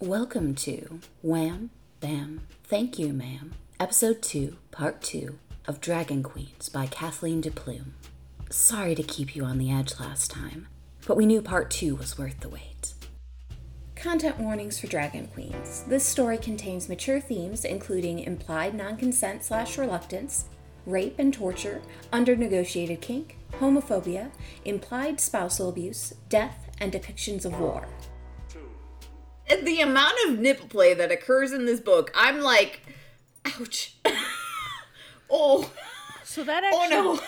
Welcome to Wham, Bam, Thank You, Ma'am, Episode 2, Part 2 of Dragon Queens by Kathleen De Plume. Sorry to keep you on the edge last time, but we knew Part 2 was worth the wait. Content warnings for Dragon Queens. This story contains mature themes including implied non consent slash reluctance, rape and torture, under negotiated kink, homophobia, implied spousal abuse, death, and depictions of war. The amount of nipple play that occurs in this book, I'm like, ouch. oh, So that oh actually no.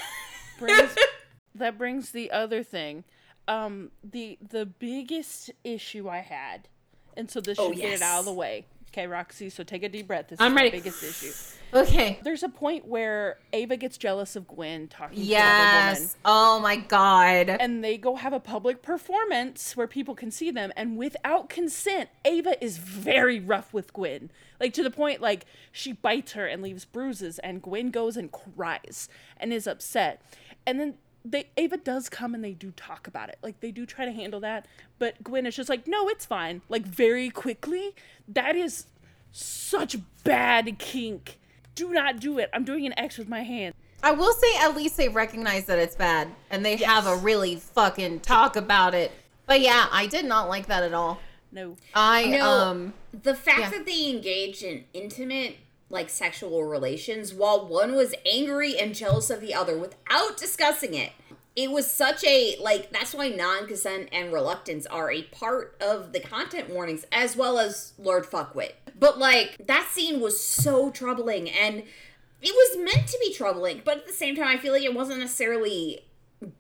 brings that brings the other thing. Um the the biggest issue I had. And so this should Oh, get it out of the way. Okay, Roxy, so take a deep breath. This I'm is ready. the biggest issue. Okay. There's a point where Ava gets jealous of Gwen talking to another woman. Yes. Oh my god. and they go have a public performance where people can see them and without consent ava is very rough with gwen like to the point like she bites her and leaves bruises and gwen goes and cries and is upset and then they ava does come and they do talk about it. Like they do try to handle that but gwen is just like no it's fine. Like very quickly that is such bad kink. Do not do it. I'm doing an x with my hand. I will say at least they recognize that it's bad and they have a really fucking talk about it. But yeah, I did not like that at all. no. I No, um the fact yeah. that they engage in intimate, like sexual relations while one was angry and jealous of the other without discussing it. It was such a like that's why non-consent and reluctance are a part of the content warnings as well as Lord Fuckwit. But like that scene was so troubling and it was meant to be troubling, but at the same time I feel like it wasn't necessarily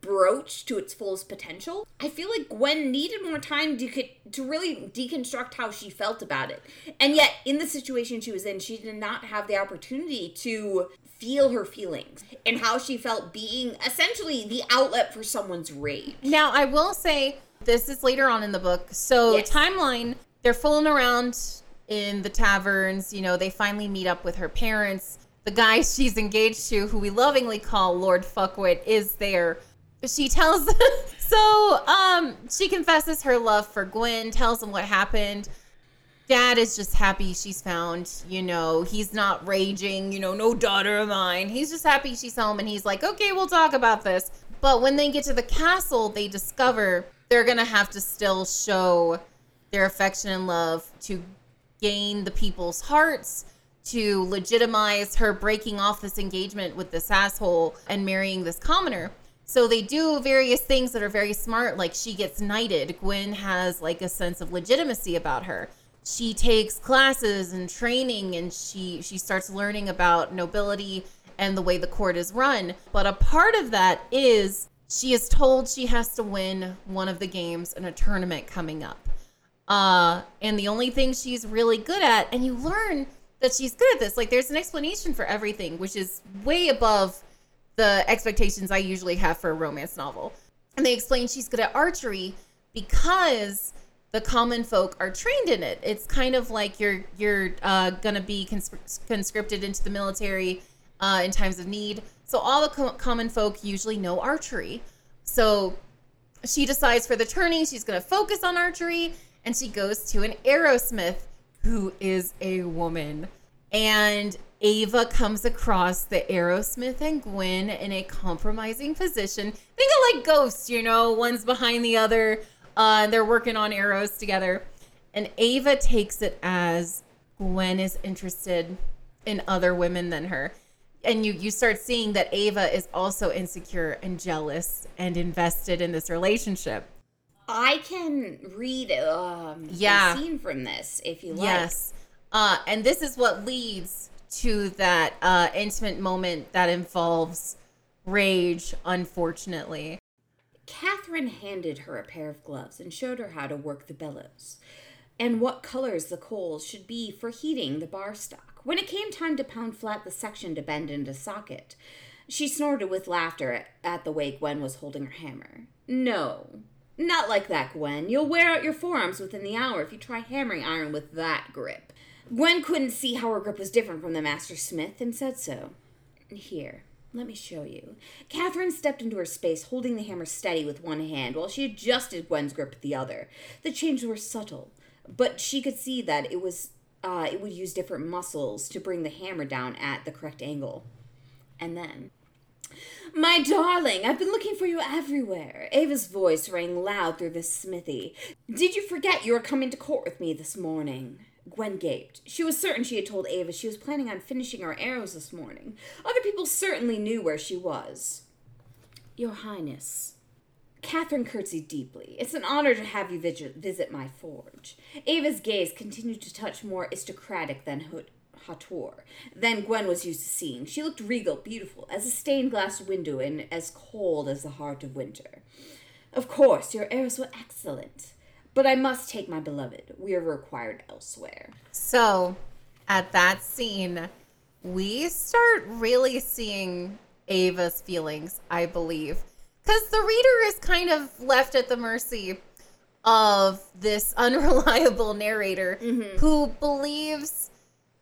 broached to its fullest potential. I feel like Gwen needed more time to co- to really deconstruct how she felt about it. And yet, in the situation she was in, she did not have the opportunity to feel her feelings and how she felt being essentially the outlet for someone's rage. now I will say this is later on in the book. So Yes. timeline, they're fooling around in the taverns, you know, they finally meet up with her parents. The guy she's engaged to, who we lovingly call Lord Fuckwit, is there. She tells so um she confesses her love for Gwen, tells him what happened. Dad is just happy she's found, you know, he's not raging, you know, no daughter of mine. He's just happy she's home and he's like, okay, we'll talk about this. But when they get to the castle, they discover they're going to have to still show their affection and love to gain the people's hearts, to legitimize her breaking off this engagement with this asshole and marrying this commoner. So they do various things that are very smart. Like she gets knighted. Gwen has like a sense of legitimacy about her. She takes classes and training and she she starts learning about nobility and the way the court is run. But a part of that is she is told she has to win one of the games in a tournament coming up. Uh, and the only thing she's really good at, and you learn that she's good at this. Like, there's an explanation for everything, which is way above the expectations I usually have for a romance novel. And they explain she's good at archery because the common folk are trained in it. It's kind of like you're you're uh, gonna be cons- conscripted into the military uh, in times of need. So all the co- common folk usually know archery. So she decides for the tourney she's to focus on archery and she goes to an arrowsmith who is a woman and ava comes across the arrowsmith and gwen in a compromising position think of like ghosts you know one's behind the other uh, they're working on arrows together and ava takes it as gwen is interested in other women than her and you you start seeing that Ava is also insecure and jealous and invested in this relationship. I can read um, Yeah. a scene from this if you like. Yes. Uh, and this is what leads to that uh, intimate moment that involves rage, unfortunately. Catherine handed her a pair of gloves and showed her how to work the bellows and what colors the coals should be for heating the bar stock. When it came time to pound flat the section to bend into socket, she snorted with laughter at, at the way Gwen was holding her hammer. No, not like that, Gwen. You'll wear out your forearms within the hour if you try hammering iron with that grip. Gwen couldn't see how her grip was different from the master smith and said so. Here, let me show you. Catherine stepped into her space, holding the hammer steady with one hand while she adjusted Gwen's grip with the other. The changes were subtle, but she could see that it was uh, it would use different muscles to bring the hammer down at the correct angle. And then, my darling, I've been looking for you everywhere. Ava's voice rang loud through the smithy. Did you forget you were coming to court with me this morning? Gwen gaped. She was certain she had told Ava she was planning on finishing her arrows this morning. Other people certainly knew where she was. Your Highness. Catherine curtsied deeply. It's an honor to have you visit my forge. Ava's gaze continued to touch more aristocratic than hauteur than Gwen was used to seeing. She looked regal, beautiful, as a stained glass window and as cold as the heart of winter. Of course, your arrows were excellent. But I must take my beloved. We are required elsewhere. So, at that scene, we start really seeing Ava's feelings, I believe. Because the reader is kind of left at the mercy of this unreliable narrator mm-hmm. who believes,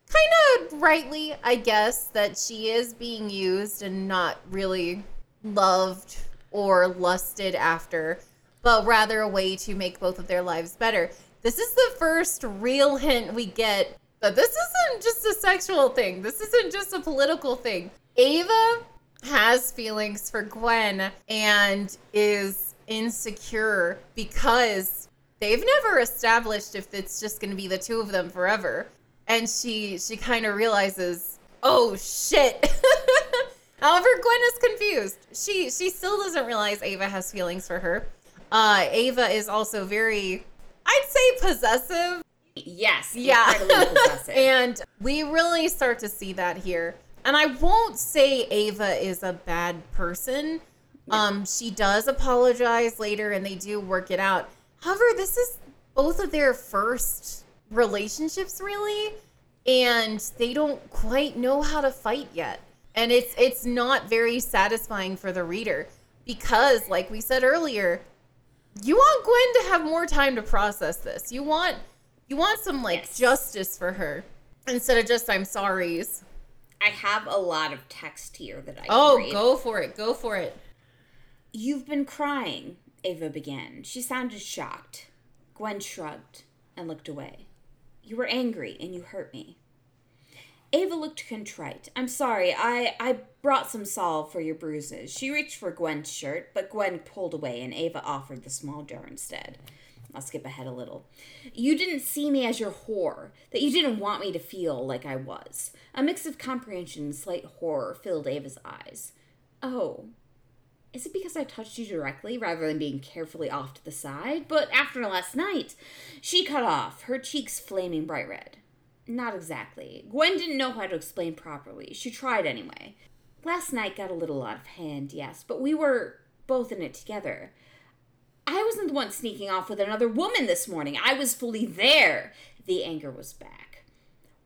kind of rightly, I guess, that she is being used and not really loved or lusted after but rather a way to make both of their lives better. This is the first real hint we get that this isn't just a sexual thing. This isn't just a political thing. Ava has feelings for Gwen and is insecure because they've never established if it's just going to be the two of them forever. And she she kind of realizes, "Oh shit." However, Gwen is confused. She she still doesn't realize Ava has feelings for her. Uh, Ava is also very, I'd say, possessive. Yes. Yeah. and we really start to see that here. And I won't say Ava is a bad person. Um, she does apologize later and they do work it out. However, this is both of their first relationships really, and they don't quite know how to fight yet. And it's it's not very satisfying for the reader because like we said earlier, you want Gwen to have more time to process this. You want you want some like yes. justice for her instead of just I'm sorry's. I have a lot of text here that I Oh, read. go for it. Go for it. You've been crying, Ava began. She sounded shocked. Gwen shrugged and looked away. You were angry and you hurt me. Ava looked contrite. I'm sorry, I, I brought some salve for your bruises. She reached for Gwen's shirt, but Gwen pulled away and Ava offered the small jar instead. I'll skip ahead a little. You didn't see me as your whore, that you didn't want me to feel like I was. A mix of comprehension and slight horror filled Ava's eyes. Oh, is it because I touched you directly rather than being carefully off to the side? But after last night, she cut off, her cheeks flaming bright red. Not exactly. Gwen didn't know how to explain properly. She tried anyway. Last night got a little out of hand, yes, but we were both in it together. I wasn't the one sneaking off with another woman this morning. I was fully there. The anger was back.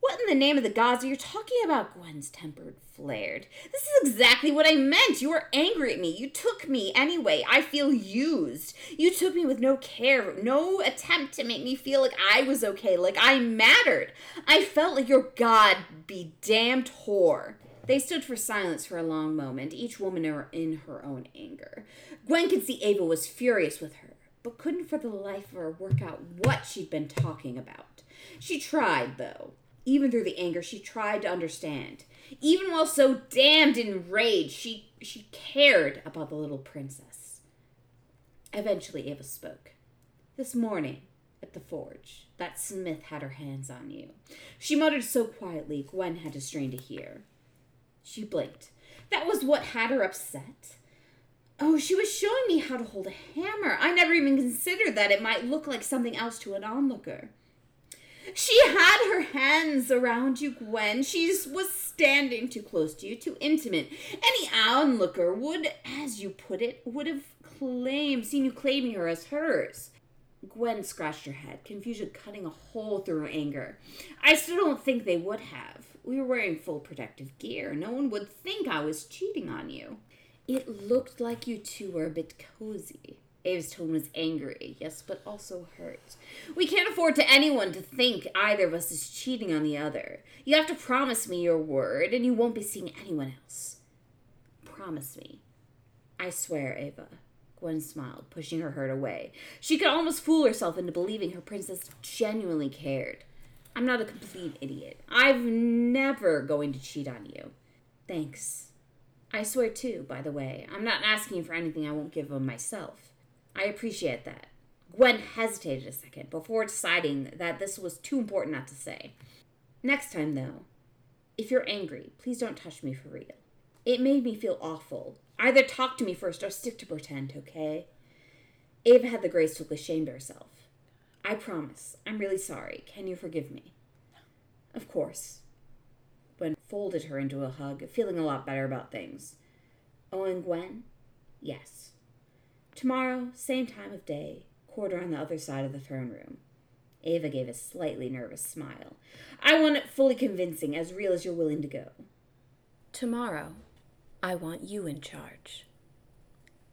What in the name of the gods are you talking about? Gwen's temper flared. This is exactly what I meant. You were angry at me. You took me anyway. I feel used. You took me with no care, no attempt to make me feel like I was okay, like I mattered. I felt like your god be damned whore. They stood for silence for a long moment, each woman in her own anger. Gwen could see Ava was furious with her, but couldn't for the life of her work out what she'd been talking about. She tried, though. Even through the anger, she tried to understand. Even while so damned enraged, she, she cared about the little princess. Eventually, Ava spoke. This morning, at the forge, that smith had her hands on you. She muttered so quietly, Gwen had to strain to hear. She blinked. That was what had her upset. Oh, she was showing me how to hold a hammer. I never even considered that it might look like something else to an onlooker. She had her hands around you, Gwen. She was standing too close to you, too intimate. Any onlooker would, as you put it, would have claimed, seen you claiming her as hers. Gwen scratched her head, confusion cutting a hole through her anger. I still don't think they would have. We were wearing full protective gear. No one would think I was cheating on you. It looked like you two were a bit cozy. Ava's tone was angry, yes, but also hurt. We can't afford to anyone to think either of us is cheating on the other. You have to promise me your word, and you won't be seeing anyone else. Promise me. I swear, Ava. Gwen smiled, pushing her hurt away. She could almost fool herself into believing her princess genuinely cared. I'm not a complete idiot. I'm never going to cheat on you. Thanks. I swear, too, by the way, I'm not asking for anything I won't give of myself. I appreciate that. Gwen hesitated a second before deciding that this was too important not to say. Next time, though, if you're angry, please don't touch me for real. It made me feel awful. Either talk to me first or stick to pretend, okay? Ava had the grace to look ashamed of herself. I promise. I'm really sorry. Can you forgive me? Of course. Gwen folded her into a hug, feeling a lot better about things. Oh, and Gwen? Yes. Tomorrow, same time of day, quarter on the other side of the throne room. Ava gave a slightly nervous smile. I want it fully convincing, as real as you're willing to go. Tomorrow, I want you in charge.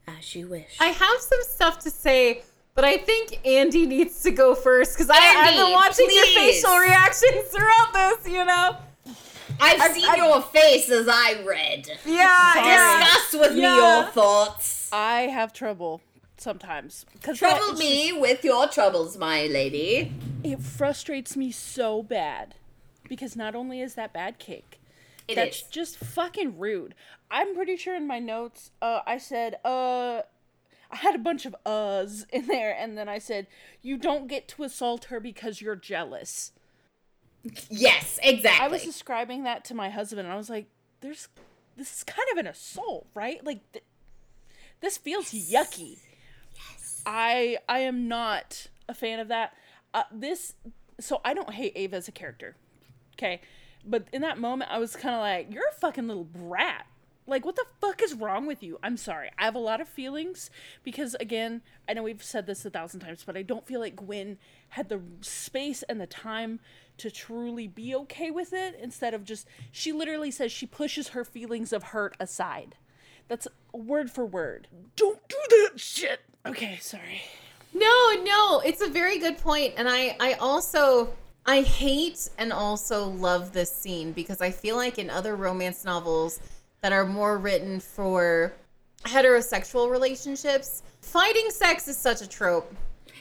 As you wish. I have some stuff to say, but I think Andy needs to go first because I've been watching your facial reactions throughout this. You know. I've I- seen I- your face as I read. Yeah. Yeah. Discuss with me your thoughts. I have trouble sometimes. Trouble that- me with your troubles, my lady. It frustrates me so bad because not only is that bad cake, It that's is. just fucking rude. I'm pretty sure in my notes, uh, I said, uh, I had a bunch of uhs in there, and then I said, you don't get to assault her because you're jealous. Yes, exactly. I was describing that to my husband, and I was like, there's, this is kind of an assault, right? Like, th- this feels yucky. I I am not a fan of that. Uh, this so I don't hate Ava as a character, okay, but in that moment I was kind of like, you're a fucking little brat. Like, what the fuck is wrong with you? I'm sorry. I have a lot of feelings because, again, I know we've said this a thousand times, but I don't feel like Gwen had the space and the time to truly be okay with it instead of just, she literally says she pushes her feelings of hurt aside. That's word for word. Don't do that shit. Okay, sorry. No, no, it's a very good point, and I I also I hate and also love this scene because I feel like in other romance novels that are more written for heterosexual relationships, fighting sex is such a trope.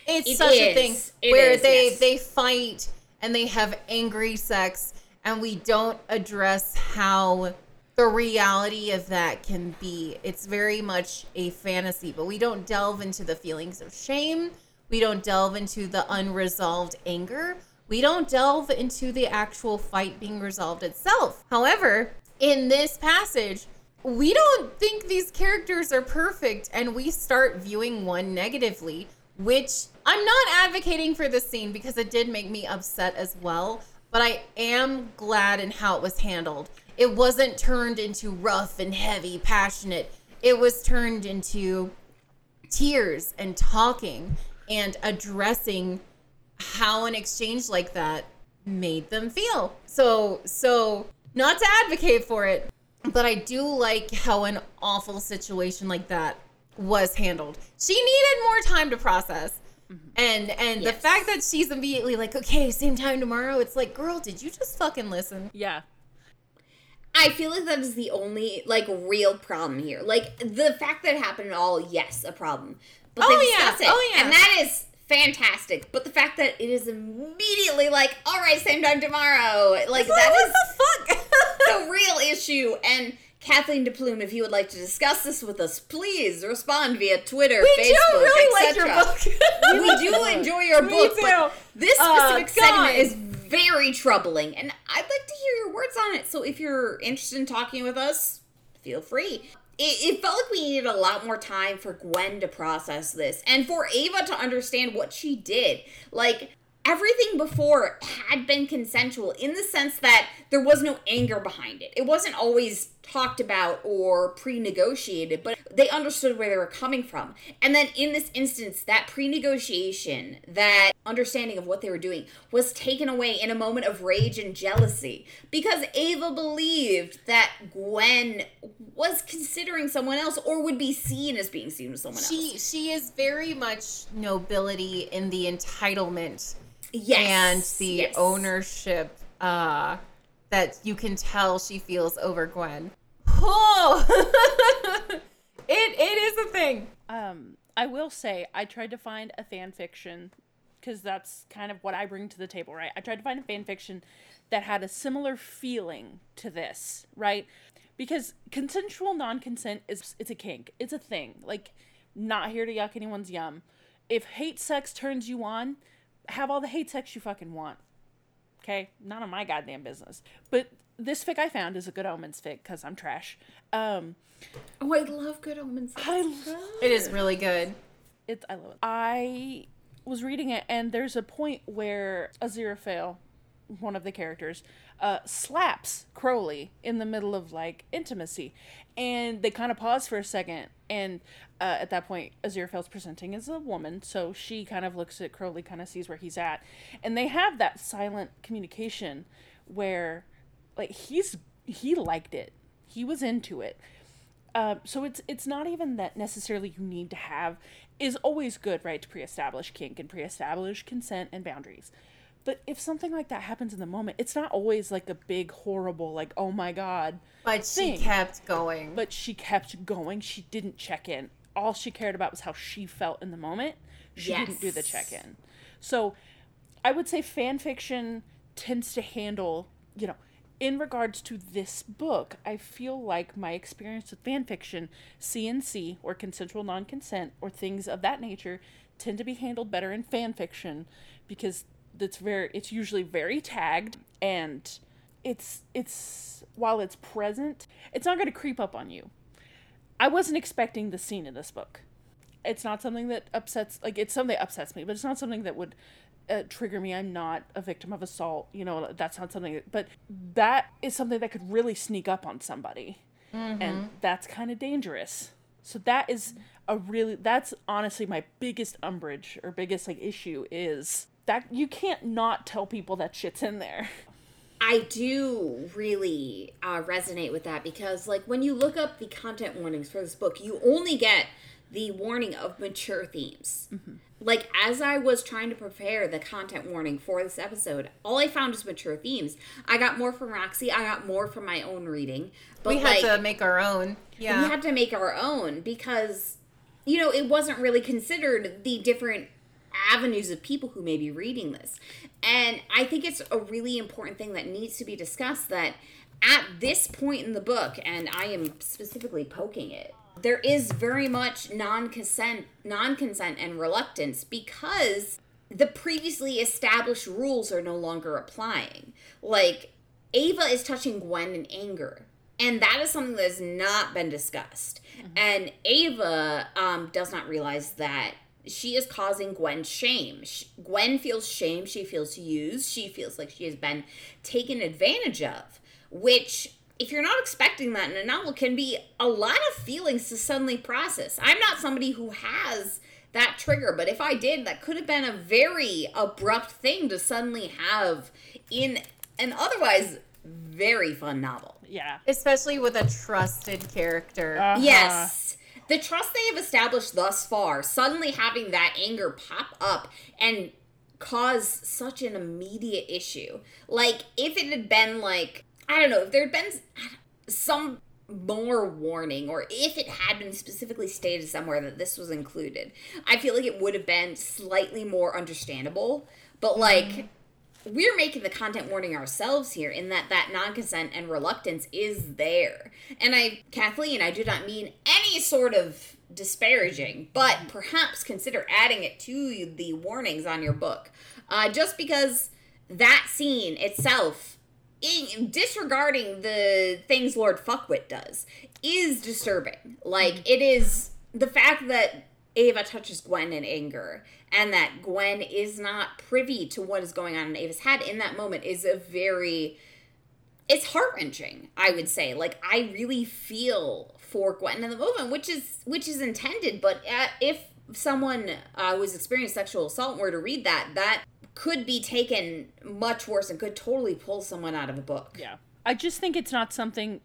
It's It such a thing It where is, they yes. they fight and they have angry sex and we don't address how the reality of that can be. It's very much a fantasy, but we don't delve into the feelings of shame. We don't delve into the unresolved anger. We don't delve into the actual fight being resolved itself. However, in this passage, we don't think these characters are perfect and we start viewing one negatively, which I'm not advocating for this scene because it did make me upset as well, but I am glad in how it was handled. It wasn't turned into rough and heavy, passionate. It was turned into tears and talking and addressing how an exchange like that made them feel. So so not to advocate for it, but I do like how an awful situation like that was handled. She needed more time to process. Mm-hmm. And and the fact that she's immediately like, okay, same time tomorrow, it's like, girl, did you just fucking listen? Yeah. I feel like that is the only like real problem here. Like the fact that it happened at all, yes, a problem. But Oh, they yeah. it, Oh, yeah. and that is fantastic. But the fact that it is immediately like, all right, same time tomorrow, like It's like, that what is the fuck? the real issue. And Kathleen De Plume, if you would like to discuss this with us, please respond via Twitter, Facebook. we Facebook, do really like your book. we do enjoy your Me book, too. but this Uh, specific segment is very troubling, and I'd like to hear your words on it. So if you're interested in talking with us, feel free. It, it felt like we needed a lot more time for Gwen to process this, and for Ava to understand what she did. Like everything before had been consensual in the sense that there was no anger behind it. It wasn't always talked about or pre-negotiated, but they understood where they were coming from. And then in this instance, that pre-negotiation, that understanding of what they were doing was taken away in a moment of rage and jealousy because Ava believed that Gwen was considering someone else or would be seen as being seen with someone she else. she is very much nobility in the entitlement Yes. and the yes. ownership uh that you can tell she feels over Gwen. Oh It it is a thing. Um, I will say I tried to find a fan fiction because that's kind of what I bring to the table, right? I tried to find a fan fiction that had a similar feeling to this, right? Because consensual non-consent is it's a kink, it's a thing. Like, not here to yuck anyone's yum. If hate sex turns you on, have all the hate sex you fucking want. Okay, none of my goddamn business. But this fic I found is a good omens fic because I'm trash. Um, Oh, I love Good Omens. I love It is really good. it's I love it. I was reading it and there's a point where Aziraphale, one of the characters, uh, slaps Crowley in the middle of like intimacy, and they kind of pause for a second. And uh, at that point, Aziraphale's presenting as a woman, so she kind of looks at Crowley, kind of sees where he's at, and they have that silent communication where, like, he's he liked it, he was into it. Um, so it's it's not even that necessarily you need to have is always good, right? To pre-establish kink and pre-establish consent and boundaries. But if something like that happens in the moment, it's not always like a big horrible like oh my god. But she kept going. But she kept going. She didn't check in. All she cared about was how she felt in the moment. She didn't do the check in. So I would say fan fiction tends to handle, you know, in regards to this book, I feel like my experience with fan fiction, CNC or consensual non consent or things of that nature tend to be handled better in fan fiction because it's very it's usually very tagged and it's it's while it's present, it's not going to creep up on you. I wasn't expecting the scene in this book. It's not something that upsets like it's something that upsets me, but it's not something that would uh, trigger me. I'm not a victim of assault. You know, that's not something. That, but that is something that could really sneak up on somebody, and that's kind of dangerous. So that is a really that's honestly my biggest umbrage or biggest like issue is that you can't not tell people that shit's in there. I do really uh, resonate with that because, like, when you look up the content warnings for this book, you only get the warning of mature themes. Like, as I was trying to prepare the content warning for this episode, all I found was mature themes. I got more from Roxy, I got more from my own reading. But, we had like, to make our own. Yeah. we had to make our own because you know it wasn't really considered the different avenues of people who may be reading this. And i think it's a really important thing that needs to be discussed that at this point in the book and i am specifically poking it there is very much non-consent non-consent and reluctance because the previously established rules are no longer applying. Like ava is touching gwen in anger and that is something that has not been discussed. And Ava um, does not realize that she is causing Gwen shame. Sh- Gwen feels shame. She feels used. She feels like she has been taken advantage of, which, if you're not expecting that in a novel, can be a lot of feelings to suddenly process. I'm not somebody who has that trigger, but if I did, that could have been a very abrupt thing to suddenly have in an otherwise very fun novel. Yeah. Especially with a trusted character. Uh-huh. Yes. The trust they have established thus far, suddenly having that anger pop up and cause such an immediate issue. Like, if it had been like, I don't know, if there had been some more warning, or if it had been specifically stated somewhere that this was included, I feel like it would have been slightly more understandable. But, like, mm-hmm. We're making the content warning ourselves here in that that non-consent and reluctance is there. And i kathleen i do not mean any sort of disparaging but perhaps consider adding it to the warnings on your book. Uh, just because that scene itself in, disregarding the things lord fuckwit does is disturbing. Like it is the fact that ava touches gwen in anger and that Gwen is not privy to what is going on in Ava's head in that moment is a very it's heart wrenching, I would say. Like I really feel for Gwen in the moment, which is which is intended. But uh, if someone uh, was experiencing sexual assault were to read that, that could be taken much worse and could totally pull someone out of a book. Yeah. I just think it's not something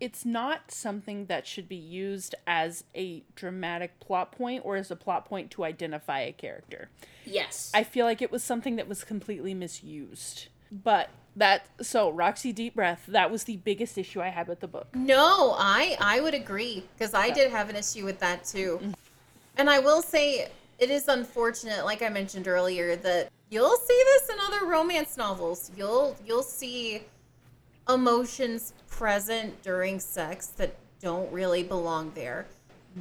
it's not something that should be used as a dramatic plot point or as a plot point to identify a character. Yes. I feel like it was something that was completely misused. But that so Roxy deep breath, that was the biggest issue I had with the book. No, I I would agree because I did have an issue with that too. Mm. And I will say it is unfortunate, like I mentioned earlier, that you'll see this in other romance novels. You'll you'll see emotions present during sex that don't really belong there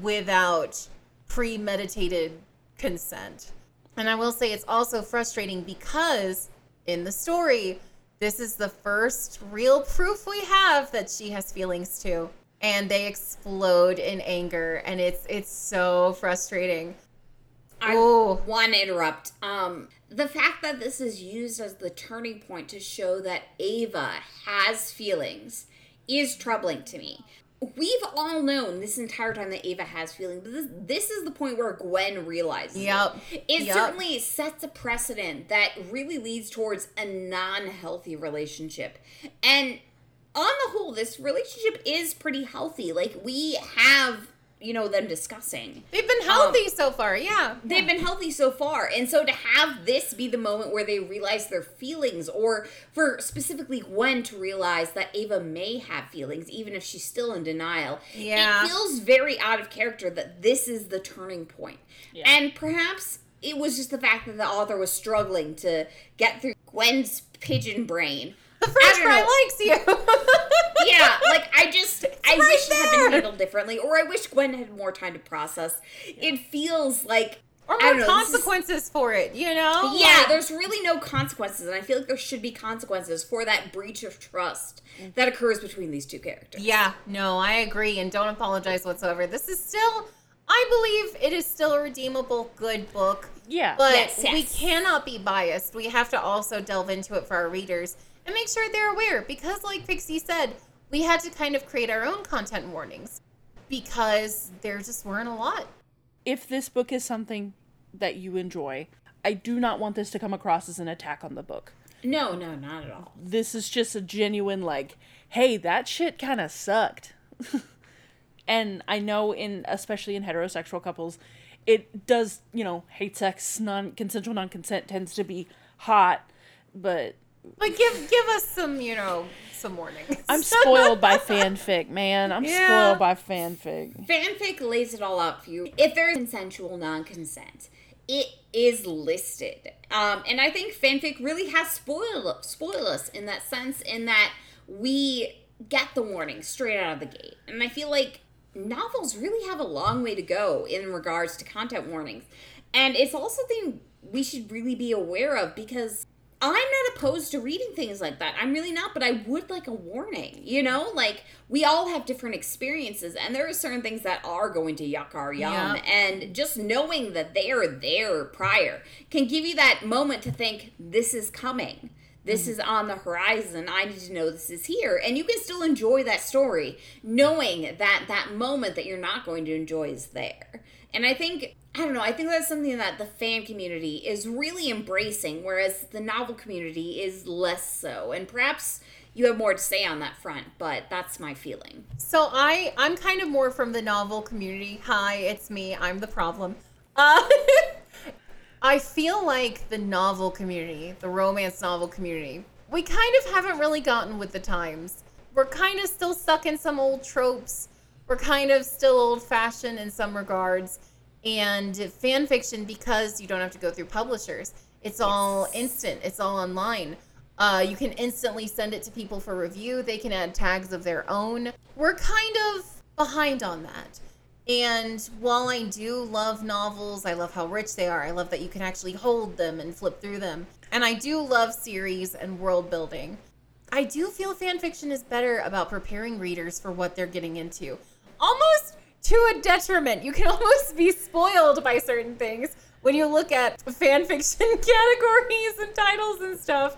without premeditated consent. And I will say it's also frustrating because in the story, this is the first real proof we have that she has feelings too. And they explode in anger and it's it's so frustrating. I Oh. want to interrupt. Um, the fact that this is used as the turning point to show that Ava has feelings is troubling to me. We've all known this entire time that Ava has feelings, but this, this is the point where Gwen realizes. it. Yep. It Yep. certainly sets a precedent that really leads towards a non healthy relationship. And on the whole, this relationship is pretty healthy. Like, we have, you know, them discussing. They've been healthy um, so far, yeah. They've been healthy so far. And so to have this be the moment where they realize their feelings, or for specifically Gwen to realize that Ava may have feelings, even if she's still in denial, Yeah. it feels very out of character that this is the turning point. And perhaps it was just the fact that the author was struggling to get through Gwen's pigeon brain. The French don't fry know. likes you. yeah, like I just I right wish it had been handled differently, or I wish Gwen had more time to process. It feels like or more know, this is- consequences for it, you know? Yeah, Like- there's really no consequences, and I feel like there should be consequences for that breach of trust mm. that occurs between these two characters. Yeah, no, I agree and don't apologize whatsoever. This is still I believe it is still a redeemable good book. Yeah. But Yes, we cannot be biased. We have to also delve into it for our readers and make sure they're aware because like Pixie said, we had to kind of create our own content warnings because there just weren't a lot. if this book is something that you enjoy, I do not want this to come across as an attack on the book. No, no, not at all. This is just a genuine like, hey, that shit kind of sucked. and I know in especially in heterosexual couples, it does, you know, hate sex, non-consensual non-consent tends to be hot, but But give give us some, you know, some warnings. I'm spoiled by fanfic, man. I'm Yeah. spoiled by fanfic. Fanfic lays it all out for you. If there's consensual non-consent, it is listed. Um, and I think fanfic really has spoiled spoiled us in that sense, in that we get the warning straight out of the gate. And I feel like novels really have a long way to go in regards to content warnings. And it's also something we should really be aware of because I'm not opposed to reading things like that. I'm really not, but I would like a warning. You know, like we all have different experiences, and there are certain things that are going to yuck our yum. And just knowing that they are there prior can give you that moment to think, this is coming. This mm-hmm. is on the horizon. I need to know this is here. And you can still enjoy that story knowing that that moment that you're not going to enjoy is there. And I think, I don't know, I think that's something that the fan community is really embracing, whereas the novel community is less so. And perhaps you have more to say on that front, but that's my feeling. So I I'm kind of more from the novel community. Hi, it's me. I'm the problem. Uh, I feel like the novel community, the romance novel community, we kind of haven't really gotten with the times. We're kind of still stuck in some old tropes. We're kind of still old fashioned in some regards. And fan fiction, because you don't have to go through publishers, it's all instant, it's all online. Uh, you can instantly send it to people for review. They can add tags of their own. We're kind of behind on that. And while I do love novels, I love how rich they are. I love that you can actually hold them and flip through them. And I do love series and world building. I do feel fan fiction is better about preparing readers for what they're getting into. Almost to a detriment. You can almost be spoiled by certain things. When you look at fan fiction categories and titles and stuff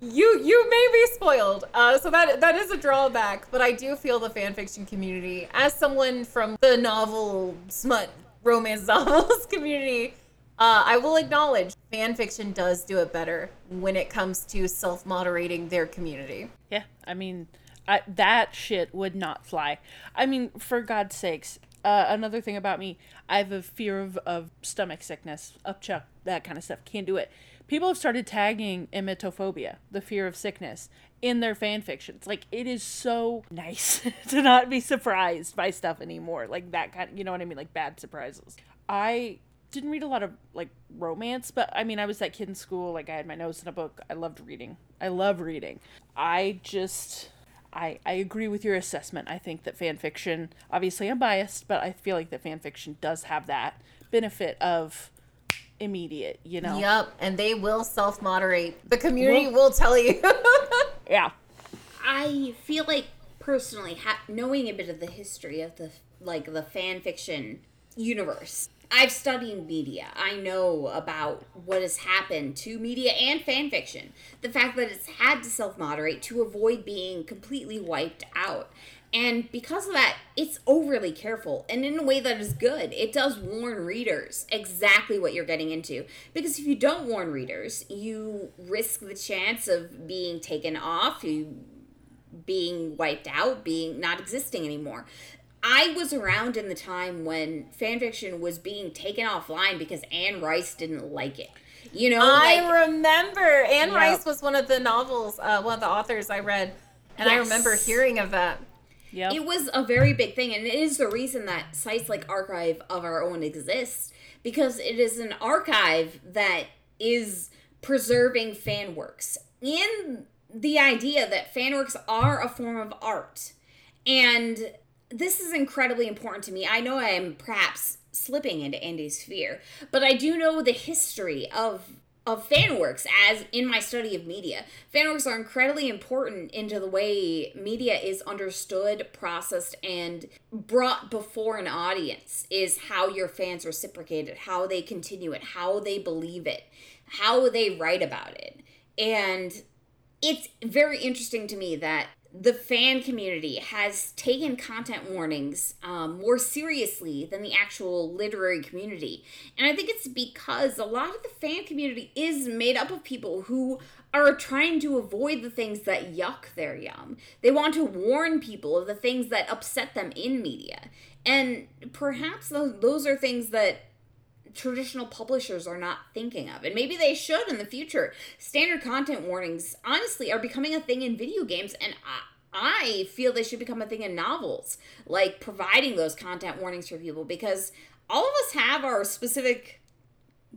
you you may be spoiled. Uh, so that that is a drawback but i do feel the fan fiction community as someone from the novel smut romance novels community uh, i will acknowledge fan fiction does do it better when it comes to self-moderating their community. Yeah, I mean, I, that shit would not fly. I mean, for God's sakes. Uh, another thing about me, I have a fear of, of stomach sickness, upchuck, that kind of stuff. Can't do it. people have started tagging emetophobia, the fear of sickness, in their fan fictions. Like it is so nice to not be surprised by stuff anymore. Like that kind of, you know what I mean? Like bad surprises. I didn't read a lot of like romance, but I mean, I was that kid in school. Like I had my nose in a book. I loved reading. I love reading. I just I, I agree with your assessment. I think that fan fiction, obviously I'm biased, but I feel like that fan fiction does have that benefit of immediate, you know? Yep, and they will self moderate. The community will tell you. Yeah. I feel like personally ha- knowing a bit of the history of the like the fan fiction universe. I've studied media. I know about what has happened to media and fan fiction. The fact that it's had to self moderate to avoid being completely wiped out. And because of that, it's overly careful and in a way that is good. It does warn readers exactly what you're getting into. Because if you don't warn readers, you risk the chance of being taken off, you being wiped out, being not existing anymore. I was around in the time when fanfiction was being taken offline because Anne Rice didn't like it. You know, I like remember Anne Yep. Rice was one of the novels, uh, one of the authors I read, and I remember hearing of that. Yep. it was a very big thing, and it is the reason that sites like Archive of Our Own exist because it is an archive that is preserving fan works in the idea that fan works are a form of art. And this is incredibly important to me. I know I am perhaps slipping into Andy's fear, but I do know the history of of fan works as in my study of media. Fan works are incredibly important into the way media is understood, processed, and brought before an audience is how your fans reciprocate it, how they continue it, how they believe it, how they write about it. And it's very interesting to me that the fan community has taken content warnings um, more seriously than the actual literary community. And I think it's because a lot of the fan community is made up of people who are trying to avoid the things that yuck their yum. They want to warn people of the things that upset them in media. And perhaps those, those are things that traditional publishers are not thinking of. And maybe they should in the future. Standard content warnings, honestly, are becoming a thing in video games, and I, I feel they should become a thing in novels, like providing those content warnings for people because all of us have our specific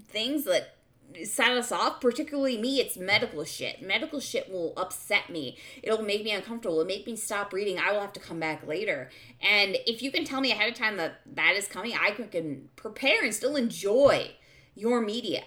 things that set us off, particularly me, it's medical shit. Medical shit will upset me. It'll make me uncomfortable. It'll make me stop reading. I will have to come back later. And if you can tell me ahead of time that that is coming, I can- prepare and still enjoy your media.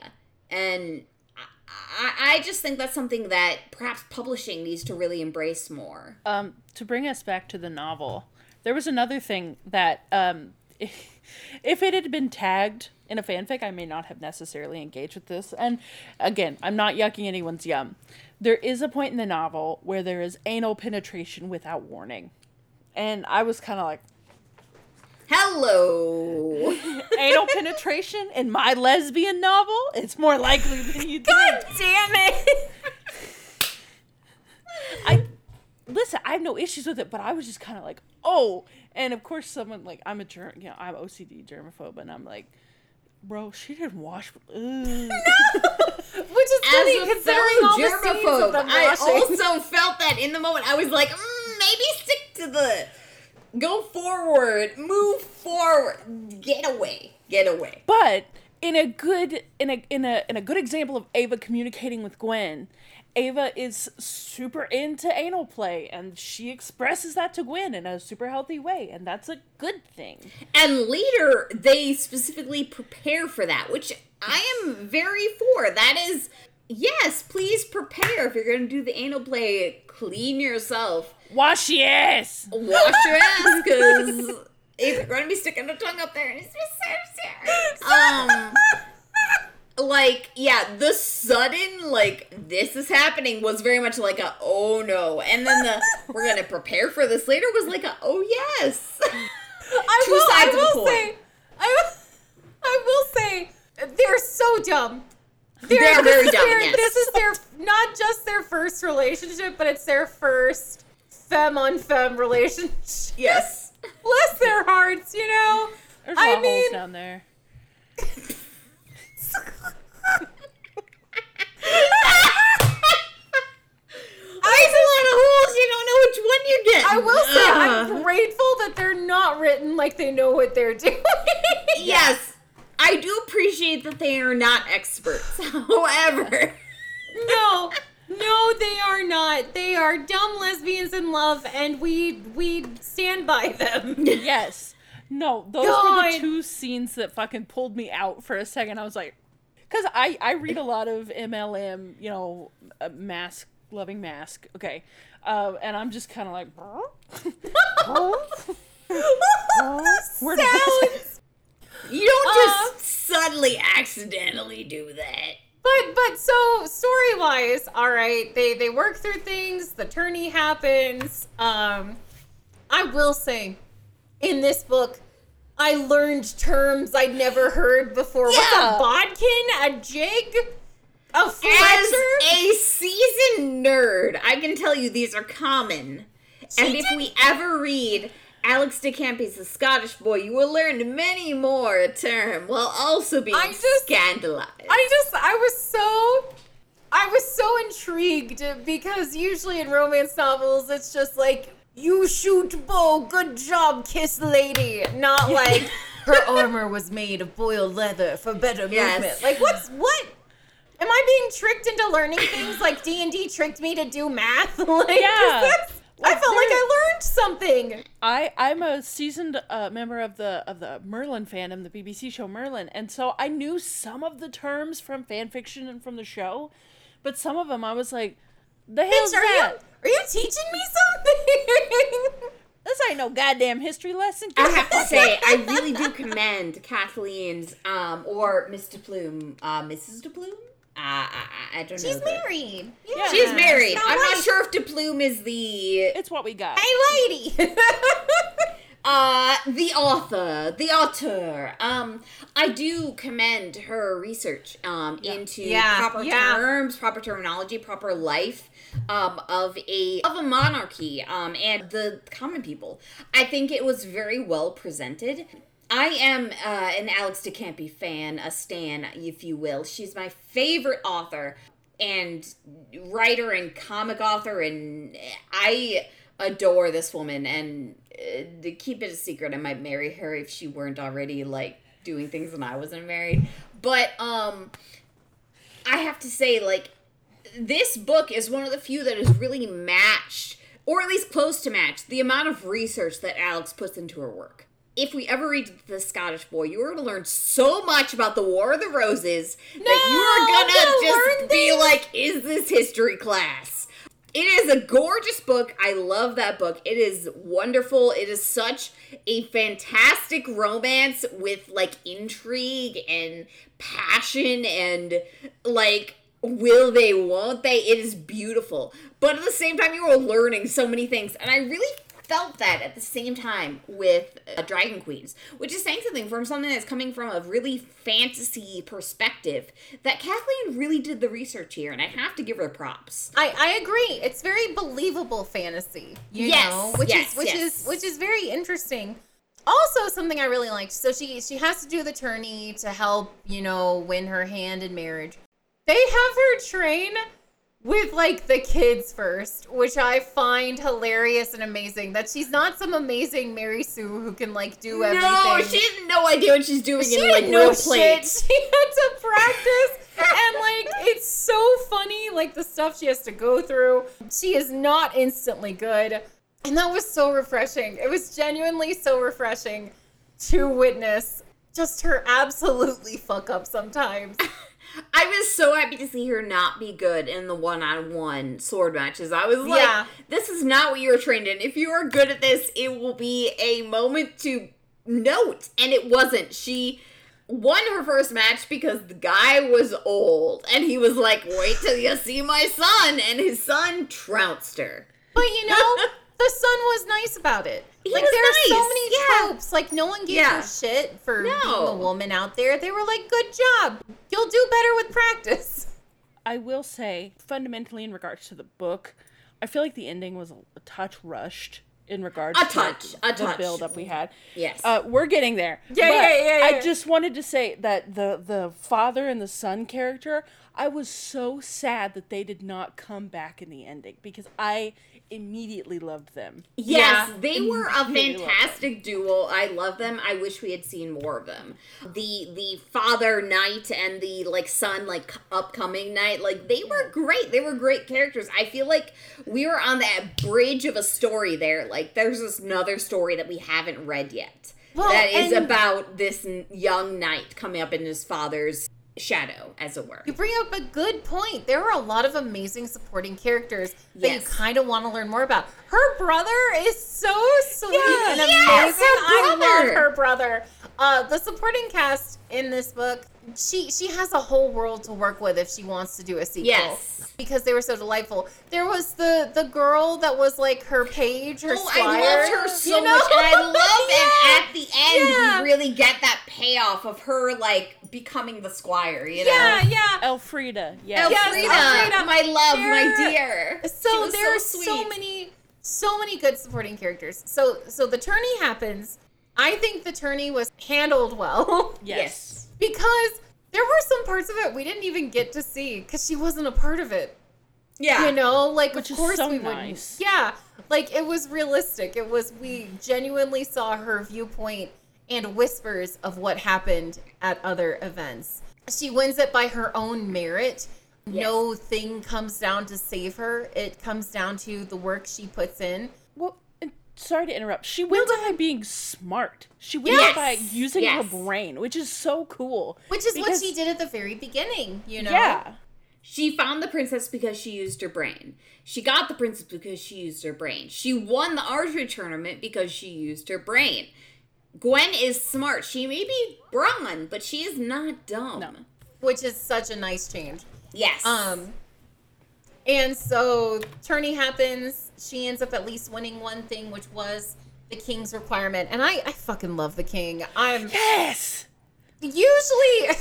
And I I just think that's something that perhaps publishing needs to really embrace more. um, to bring us back to the novel, there was another thing that um, if it had been tagged in a fanfic, I may not have necessarily engaged with this. And again, I'm not yucking anyone's yum. There is a point in the novel where there is anal penetration without warning. And I was kind of like, Hello. anal penetration in my lesbian novel? It's more likely than you think. Damn it! I listen. I have no issues with it, but I was just kind of like, oh. And of course, someone like I'm a germ, you know, I'm OCD germaphobe, and I'm like, bro, she didn't wash. Ugh. Which is funny considering all the scenes germaphobe, of them I washing. also felt that in the moment. I was like, mm, maybe stick to the go forward, move forward, get away, get away. But in a good in a in a in a good example of Ava communicating with Gwen, Ava is super into anal play and she expresses that to Gwen in a super healthy way and that's a good thing. And later, they specifically prepare for that, which I am very for. That is, yes, please prepare if you're going to do the anal play. Clean yourself, Wash your ass. wash your ass, because if you're going to be sticking a tongue up there, and it's just so serious. Um. like yeah the sudden like this is happening was very much like a oh no and then the we're gonna prepare for this later was like a oh yes I Two will, I sides of will say, I will, I will say, they're so dumb. They're, They're this very is dumb, Their, yes. This is their not just their first relationship, but it's their first femme on femme relationship. yes Bless their hearts, you know. There's I lot holes mean- down there. I will say I'm grateful that they're not written like they know what they're doing. yes. I do appreciate that they are not experts. However, no. No, they are not. They are dumb lesbians in love and we we stand by them. Yes. No, those God. were the two scenes that fucking pulled me out for a second. I was like, because I I read a lot of MLM, you know, uh, mask loving mask. Okay, uh, and I'm just kind of like, Where Sounds. you don't Uh. just suddenly accidentally do that. But but so story wise, all right, they they work through things. The tourney happens. Um, I will say, in this book, I learned terms I'd never heard before. Yeah. What's a bodkin? A jig? A As a seasoned nerd, I can tell you these are common. and if we ever read Alex de Campi's The Scottish Boy, you will learn many more term while also being I just- scandalized. I just I was so I was so intrigued because usually in romance novels it's just like you shoot bow, good job, kiss lady. Not like her armor was made of boiled leather for better Yes. movement. Like what's what? Am I being tricked into learning things like D and D tricked me to do math? like, is Yeah. this- I Like, felt like there- I learned something. I I'm a seasoned uh, member of the of the Merlin fandom, the BBC show Merlin, and so I knew some of the terms from fan fiction and from the show, but some of them I was like, the hell's Bitch, are you that? Are you teaching me something? This ain't no goddamn history lesson. I have to say, I really do commend Kathleen's, um, or Mr. Plume, uh, Mrs. De Plume? Uh, I, I, I don't know. She's the- married. Yeah. She's married. Not I'm not sure if De Plume is the It's what we got. Hey, lady. uh the author, the author. Um, I do commend her research um into Yeah, proper yeah. terms, proper terminology, proper life um of a of a monarchy um and the common people. I think it was very well presented. I am uh, an Alex de Campi fan, a stan, if you will. She's my favorite author and writer and comic author, and I adore this woman. And uh, to keep it a secret, I might marry her if she weren't already like doing things when I wasn't married. But um, I have to say, like, this book is one of the few that is really matched, or at least close to match, the amount of research that Alex puts into her work. If we ever read The Scottish Boy, you are going to learn so much about the War of the Roses that you are going to just be like, is this history class? It is a gorgeous book. I love that book. It is wonderful. It is such a fantastic romance with like intrigue and passion and like will they won't they it is beautiful but at the same time you are learning so many things and i really felt that at the same time with uh, dragon queens which is saying something from something that's coming from a really fantasy perspective that kathleen really did the research here and i have to give her props I, I agree. It's very believable fantasy. You Yes, know, which yes, is which yes. is which is very interesting. Also, something I really liked. So she she has to do the tourney to help you know win her hand in marriage. They have her train with like the kids first, which I find hilarious and amazing. That she's not some amazing Mary Sue who can like do everything. no she has no idea what she's doing She in didn't like know real shit. She had to practice, and like it's so funny, like the stuff she has to go through. She is not instantly good, and that was so refreshing. It was genuinely so refreshing to witness just her absolutely fuck up sometimes. I was so happy to see her not be good in the one-on-one sword matches. I was like, Yeah. this is not what you were trained in. If you are good at this, it will be a moment to note. And it wasn't. She won her first match because the guy was old. And he was like, wait till you see my son. And his son trounced her. But you know, the son was nice about it. He like was there are so many yeah. tropes. Like no one gave Yeah. her shit for being a woman out there. They were like, "Good job. You'll do better with practice." I will say, fundamentally, in regards to the book, I feel like the ending was a, a touch rushed in regards A to touch, a the touch. build up we had. Yes. Uh, we're getting there. Yeah, But yeah, yeah, I just wanted to say that the the father and the son character, I was so sad that they did not come back in the ending because I immediately loved them. Yes, Yeah. they were a fantastic duo. I love them. I wish we had seen more of them. The the father knight and the like son like upcoming knight, like they were great. They were great characters. I feel like we were on that bridge of a story there. Like there's this another story that we haven't read yet. Well, that is about this young knight coming up in his father's shadow, as it were. You bring up a good point. There are a lot of amazing supporting characters that Yes. you kind of want to learn more about. Her brother is so sweet Yeah, and yes, amazing. her I love her brother. Uh, the supporting cast in this book, she she has a whole world to work with if she wants to do a sequel. Yes. Because they were so delightful. There was the the girl that was like her page, her Oh, squire. I loved her so you know? much, and I love, Yeah. and at the end, Yeah. we really get that payoff of her like becoming the squire. You know, Yeah, yeah. Elfrida, yes. Yes, Elfrida, Elfrida. my love, my dear. So there there's so, so, sweet. many so many good supporting characters so so the tourney happens i think the tourney was handled well yes. Because there were some parts of it we didn't even get to see because she wasn't a part of it. Yeah, you know? Like Which of is course so we nice. wouldn't yeah. Like it was realistic. It was we genuinely saw her viewpoint and whispers of what happened at other events. She wins it by her own merit. No thing comes down to save her. It comes down to the work she puts in. Well, and sorry to interrupt. She wins it by being smart. She wins Yes. by using Yes. her brain, which is so cool. which is Because- what she did at the very beginning you know Yeah. She found the princess because she used her brain. She got the princess because she used her brain. She won the archery tournament because she used her brain. Gwen is smart. She may be brawn, but she is not dumb. No. which is such a nice change Yes. Um, and so tourney happens. She ends up at least winning one thing, which was the king's requirement. And I, I fucking love the king. I'm Yes. usually,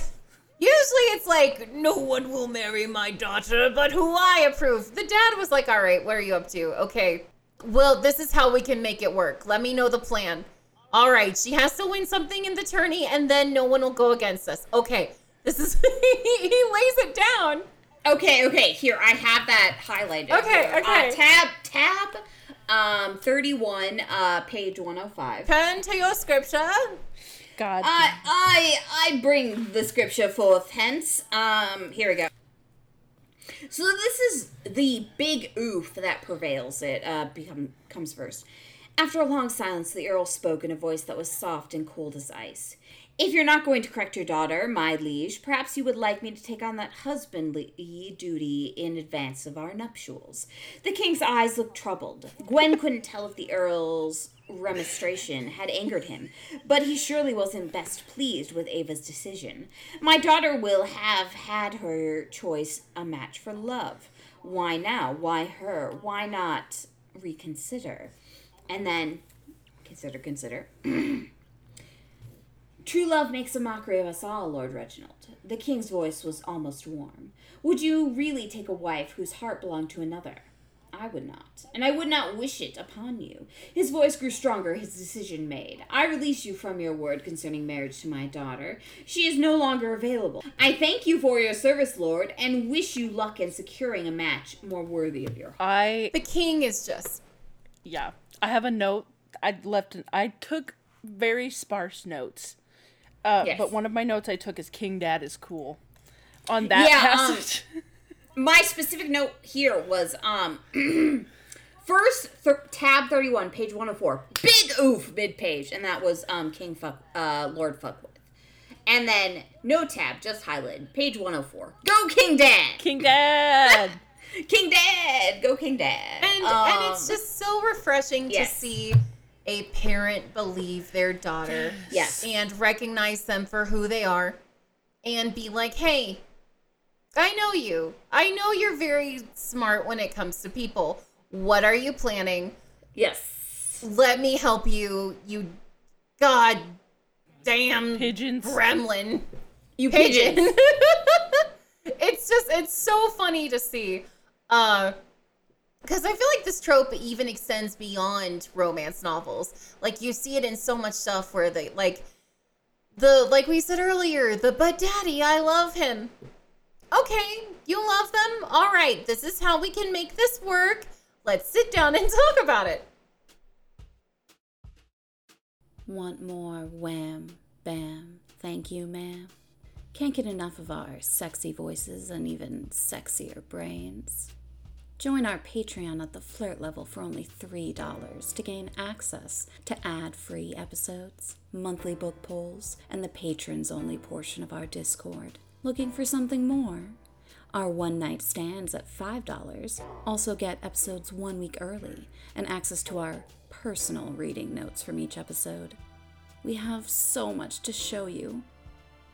usually it's like no one will marry my daughter, but who I approve. The dad was like, all right, what are you up to? Okay, well, this is how we can make it work. Let me know the plan. All right, she has to win something in the tourney, and then no one will go against us. Okay, this is he lays it down. Okay, okay. Here, I have that highlighted. Okay, here. okay. Uh, tab, tab, um, thirty-one, uh, page one hundred five. Turn to your scripture. God. I, I, I bring the scripture forth. Hence, um, here we go. So this is the big oof that prevails. It uh, become comes first. After a long silence, the earl spoke in a voice that was soft and cold as ice. If you're not going to correct your daughter, my liege, perhaps you would like me to take on that husbandly duty in advance of our nuptials. The king's eyes looked troubled. Gwen couldn't tell if the earl's remonstration had angered him, but he surely wasn't best pleased with Ava's decision. My daughter will have had her choice a match for love. Why now? Why her? Why not reconsider? And then, consider, consider. True love makes a mockery of us all, Lord Reginald. The king's voice was almost warm. Would you really take a wife whose heart belonged to another? I would not, and I would not wish it upon you. His voice grew stronger, his decision made. I release you from your word concerning marriage to my daughter. She is no longer available. I thank you for your service, Lord, and wish you luck in securing a match more worthy of your heart. I The king is just yeah. I have a note. I left. An, I took very sparse notes. Uh, Yes. But one of my notes I took is King Dad is cool. On that Yeah, um, passage. my specific note here was um first th- tab 31 page 104 big oof mid page and that was um king fuck uh lord fuckworth and then no tab just highlighted page 104 go king dad King Dad. king dad go king dad and Um, and it's just so refreshing yes. to see a parent believe their daughter Yes. and recognize them for who they are and be like hey i know you i know you're very smart when it comes to people what are you planning yes let me help you you god damn Pigeons. gremlin you pigeon. pigeons it's just it's so funny to see. Uh because I feel like this trope even extends beyond romance novels. Like you see it in so much stuff where they like the like we said earlier, the but daddy, I love him. Okay, you love them? All right, this is how we can make this work. Let's sit down and talk about it. Want more wham, bam, thank you, ma'am? Can't get enough of our sexy voices and even sexier brains. Join our Patreon at the flirt level for only $3 to gain access to ad free episodes, monthly book polls, and the patrons only portion of our Discord. Looking for something more? Our one night stands at $5 also get episodes one week early and access to our personal reading notes from each episode. We have so much to show you.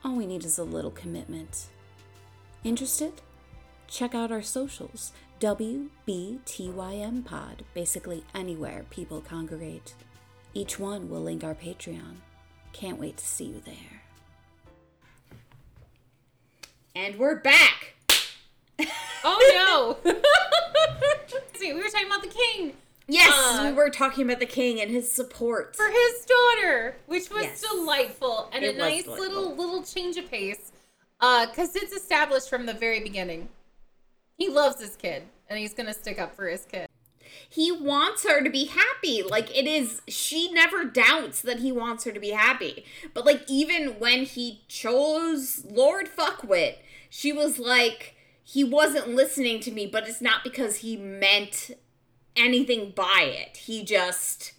All we need is a little commitment. Interested? Check out our socials WBTYM Pod, basically anywhere people congregate. Each one will link our Patreon. Can't wait to see you there. And we're back. Oh no! See, we were talking about the king Yes, Uh, we were talking about the king and his support. for his daughter, which was Yes. delightful and It a was nice delightful. little little change of pace. Uh, cause it's established from the very beginning. He loves his kid, and he's gonna stick up for his kid. he wants her to be happy. Like it is she never doubts that he wants her to be happy. But like even when he chose Lord Fuckwit, she was like he wasn't listening to me, but it's not because he meant anything by it. He just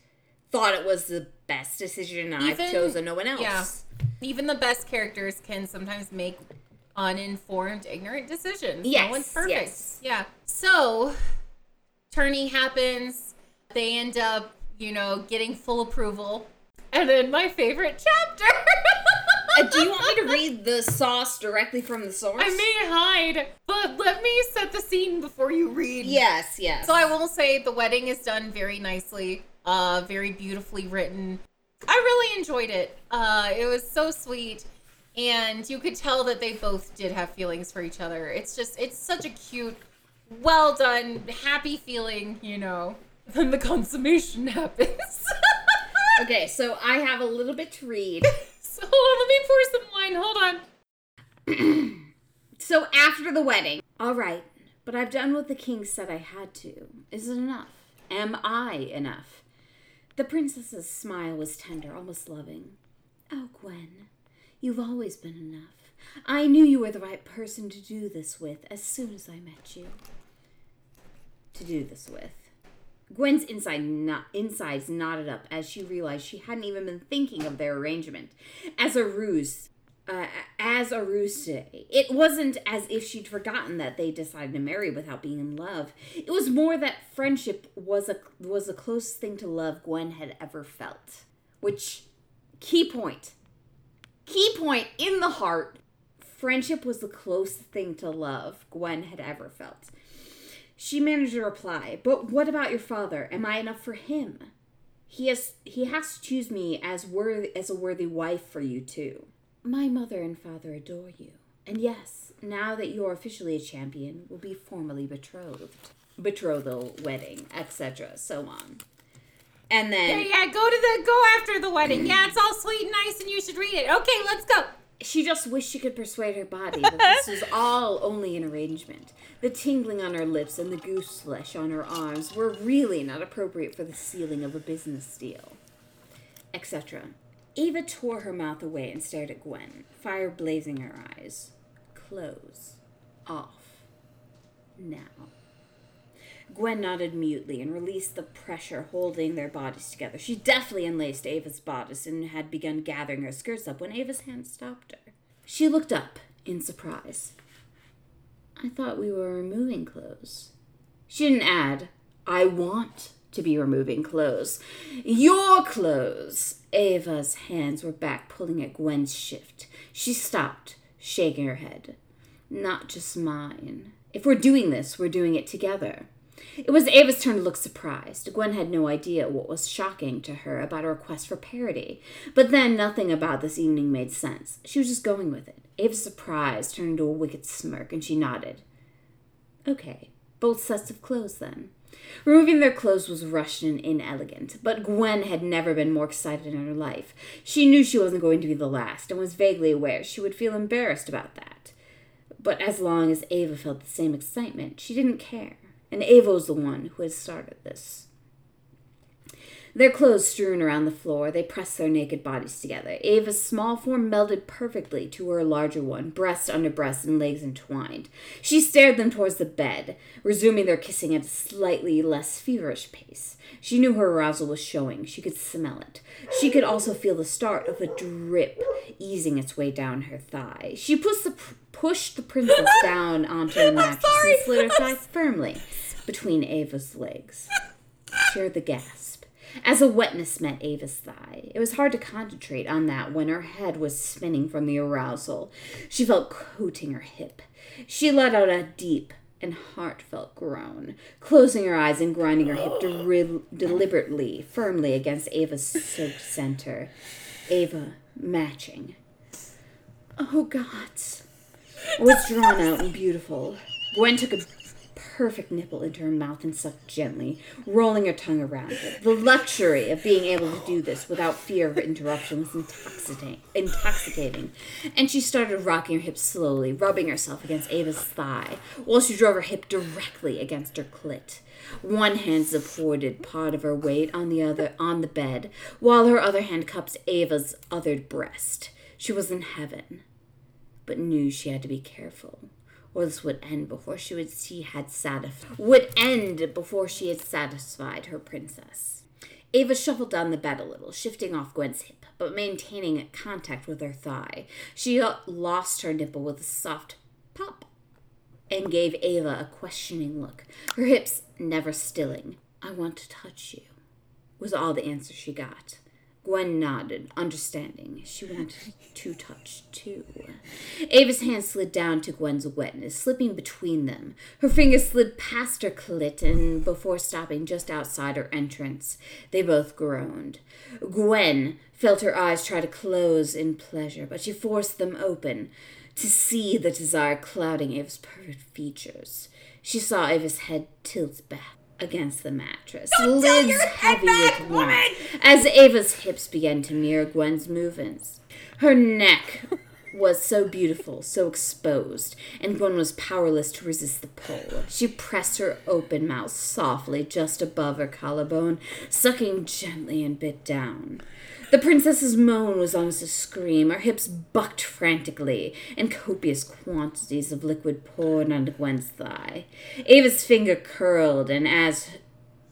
thought it was the best decision I've Even- chosen no one else. yeah. Even the best characters can sometimes make uninformed, ignorant decisions. Yes, no one's perfect. yes. Yeah. So, tourney happens. They end up, you know, getting full approval. And then my favorite chapter. Uh, do you want me to read the sauce directly from the source? I may hide, but let me set the scene before you read. Yes, yes. So I will say the wedding is done very nicely, uh, very beautifully written. I really enjoyed it. Uh, it was so sweet, and you could tell that they both did have feelings for each other. It's just, it's such a cute, well done, happy feeling, you know. Then the consummation happens. Okay, so I have a little bit to read. so hold on, let me pour some wine. Hold on. So after the wedding, all right, but I've done what the king said I had to. Is it enough? Am I enough? The princess's smile was tender, almost loving. Oh, Gwen, you've always been enough. I knew you were the right person to do this with as soon as I met you. To do this with. Gwen's inside insides knotted up as she realized she hadn't even been thinking of their arrangement as a ruse. Uh, as a ruse. It wasn't as if she'd forgotten that they decided to marry without being in love. It was more that friendship was a was the closest thing to love Gwen had ever felt. Which key point. Key point in the heart. Friendship was the closest thing to love Gwen had ever felt. She managed to reply, "But what about your father? Am I enough for him? He has he has to choose me as worthy as a worthy wife for you too. My mother and father adore you, and yes, now that you're officially a champion, we'll be formally betrothed, betrothal, wedding, etc., so on." And then Yeah, yeah, go to the, go after the wedding. Yeah, it's all sweet and nice, and you should read it. Okay, let's go. She just wished she could persuade her body that this was all only an arrangement. The tingling on her lips and the goose flesh on her arms were really not appropriate for the sealing of a business deal. Etc. Eva tore her mouth away and stared at Gwen, fire blazing her eyes. Close. Off. Now. Gwen nodded mutely and released the pressure holding their bodies together. She deftly unlaced Ava's bodice and had begun gathering her skirts up when Ava's hand stopped her. She looked up in surprise. I thought we were removing clothes. She didn't add, I want to be removing clothes. Your clothes! Ava's hands were back, pulling at Gwen's shift. She stopped, shaking her head. Not just mine. If we're doing this, we're doing it together. It was Ava's turn to look surprised. Gwen had no idea what was shocking to her about a request for parody. But then nothing about this evening made sense. She was just going with it. Ava's surprise turned into a wicked smirk, and she nodded. Okay, both sets of clothes then. Removing their clothes was rushed and inelegant, but Gwen had never been more excited in her life. She knew she wasn't going to be the last, and was vaguely aware she would feel embarrassed about that. But as long as Ava felt the same excitement, she didn't care. And Ava was the one who has started this. Their clothes strewn around the floor, they pressed their naked bodies together. Ava's small form melded perfectly to her larger one, breast under breast and legs entwined. She stared them towards the bed, resuming their kissing at a slightly less feverish pace. She knew her arousal was showing. She could smell it. She could also feel the start of a drip easing its way down her thigh. She pushed the, pushed the princess down onto the mattress and slid her thigh firmly between Ava's legs. She heard the gasp as a wetness met Ava's thigh. It was hard to concentrate on that when her head was spinning from the arousal. She felt coating her hip. She let out a deep and heartfelt groan, closing her eyes and grinding her hip de- deliberately, firmly against Ava's soaked center. Ava matching. Oh, God. It was drawn out and beautiful. Gwen took a perfect nipple into her mouth and sucked gently, rolling her tongue around it. The luxury of being able to do this without fear of interruption was intoxicating. And she started rocking her hips slowly, rubbing herself against Ava's thigh, while she drove her hip directly against her clit. One hand supported part of her weight on the other on the bed, while her other hand cupped Ava's other breast. She was in heaven, but knew she had to be careful or this would end before she would she had satisfied would end before she had satisfied her princess. Ava shuffled down the bed a little, shifting off Gwen's hip, but maintaining contact with her thigh. She uh, lost her nipple with a soft pop and gave Ava a questioning look, her hips never stilling. I want to touch you, was all the answer she got. Gwen nodded, understanding. She wanted to touch too. Ava's hand slid down to Gwen's wetness, slipping between them. Her fingers slid past her clit and before stopping just outside her entrance. They both groaned. Gwen felt her eyes try to close in pleasure, but she forced them open to see the desire clouding Ava's perfect features. She saw Ava's head tilt back against the mattress, Don't lids heavy with warmth, as Ava's hips began to mirror Gwen's movements. Her neck was so beautiful, so exposed, and Gwen was powerless to resist the pull. She pressed her open mouth softly just above her collarbone, sucking gently and bit down. The princess's moan was almost a scream. Her hips bucked frantically, and copious quantities of liquid poured onto Gwen's thigh. Ava's finger curled, and as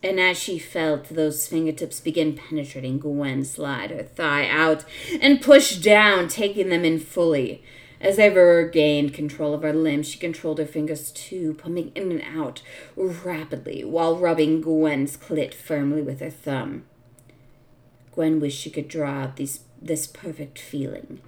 and as she felt those fingertips begin penetrating, Gwen slid her thigh out and pushed down, taking them in fully. As Ava regained control of her limbs, she controlled her fingers too, pumping in and out rapidly while rubbing Gwen's clit firmly with her thumb. Gwen wished she could draw out these, this perfect feeling.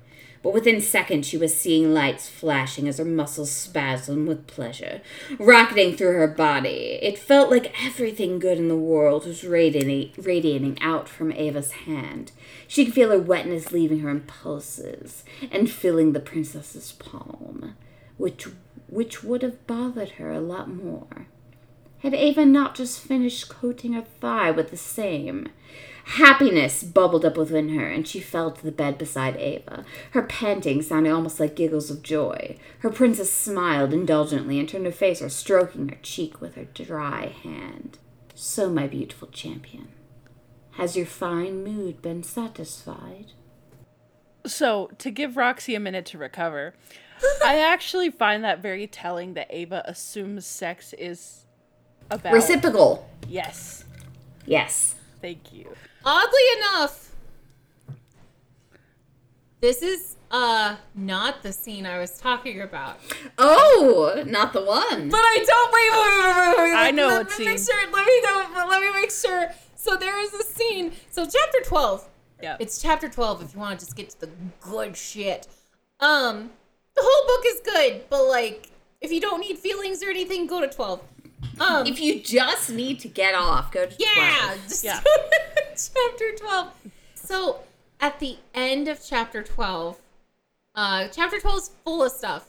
But within seconds, she was seeing lights flashing as her muscles spasmed with pleasure, rocketing through her body. It felt like everything good in the world was radiating, radiating out from Ava's hand. She could feel her wetness leaving her in pulses and filling the princess's palm, which, which would have bothered her a lot more. Had Ava not just finished coating her thigh with the same? Happiness bubbled up within her, and she fell to the bed beside Ava, her panting sounded almost like giggles of joy. Her princess smiled indulgently and turned her face or stroking her cheek with her dry hand. So, my beautiful champion, has your fine mood been satisfied? So, to give Roxy a minute to recover, I actually find that very telling that Ava assumes sex is about Reciprocal. Yes. Yes. Thank you. Oddly enough, this is uh not the scene I was talking about. Oh, not the one. But I don't wait, wait, wait, wait, wait. I know let, what me make sure. Let me know. Let me make sure. So there is a scene. So chapter twelve. Yeah. It's chapter twelve. If you want to just get to the good shit. Um, the whole book is good, but like, if you don't need feelings or anything, go to twelve. Um, If you just need to get off, go to yeah, 12. just Yeah. chapter 12. So, at the end of chapter 12, uh, chapter 12 is full of stuff.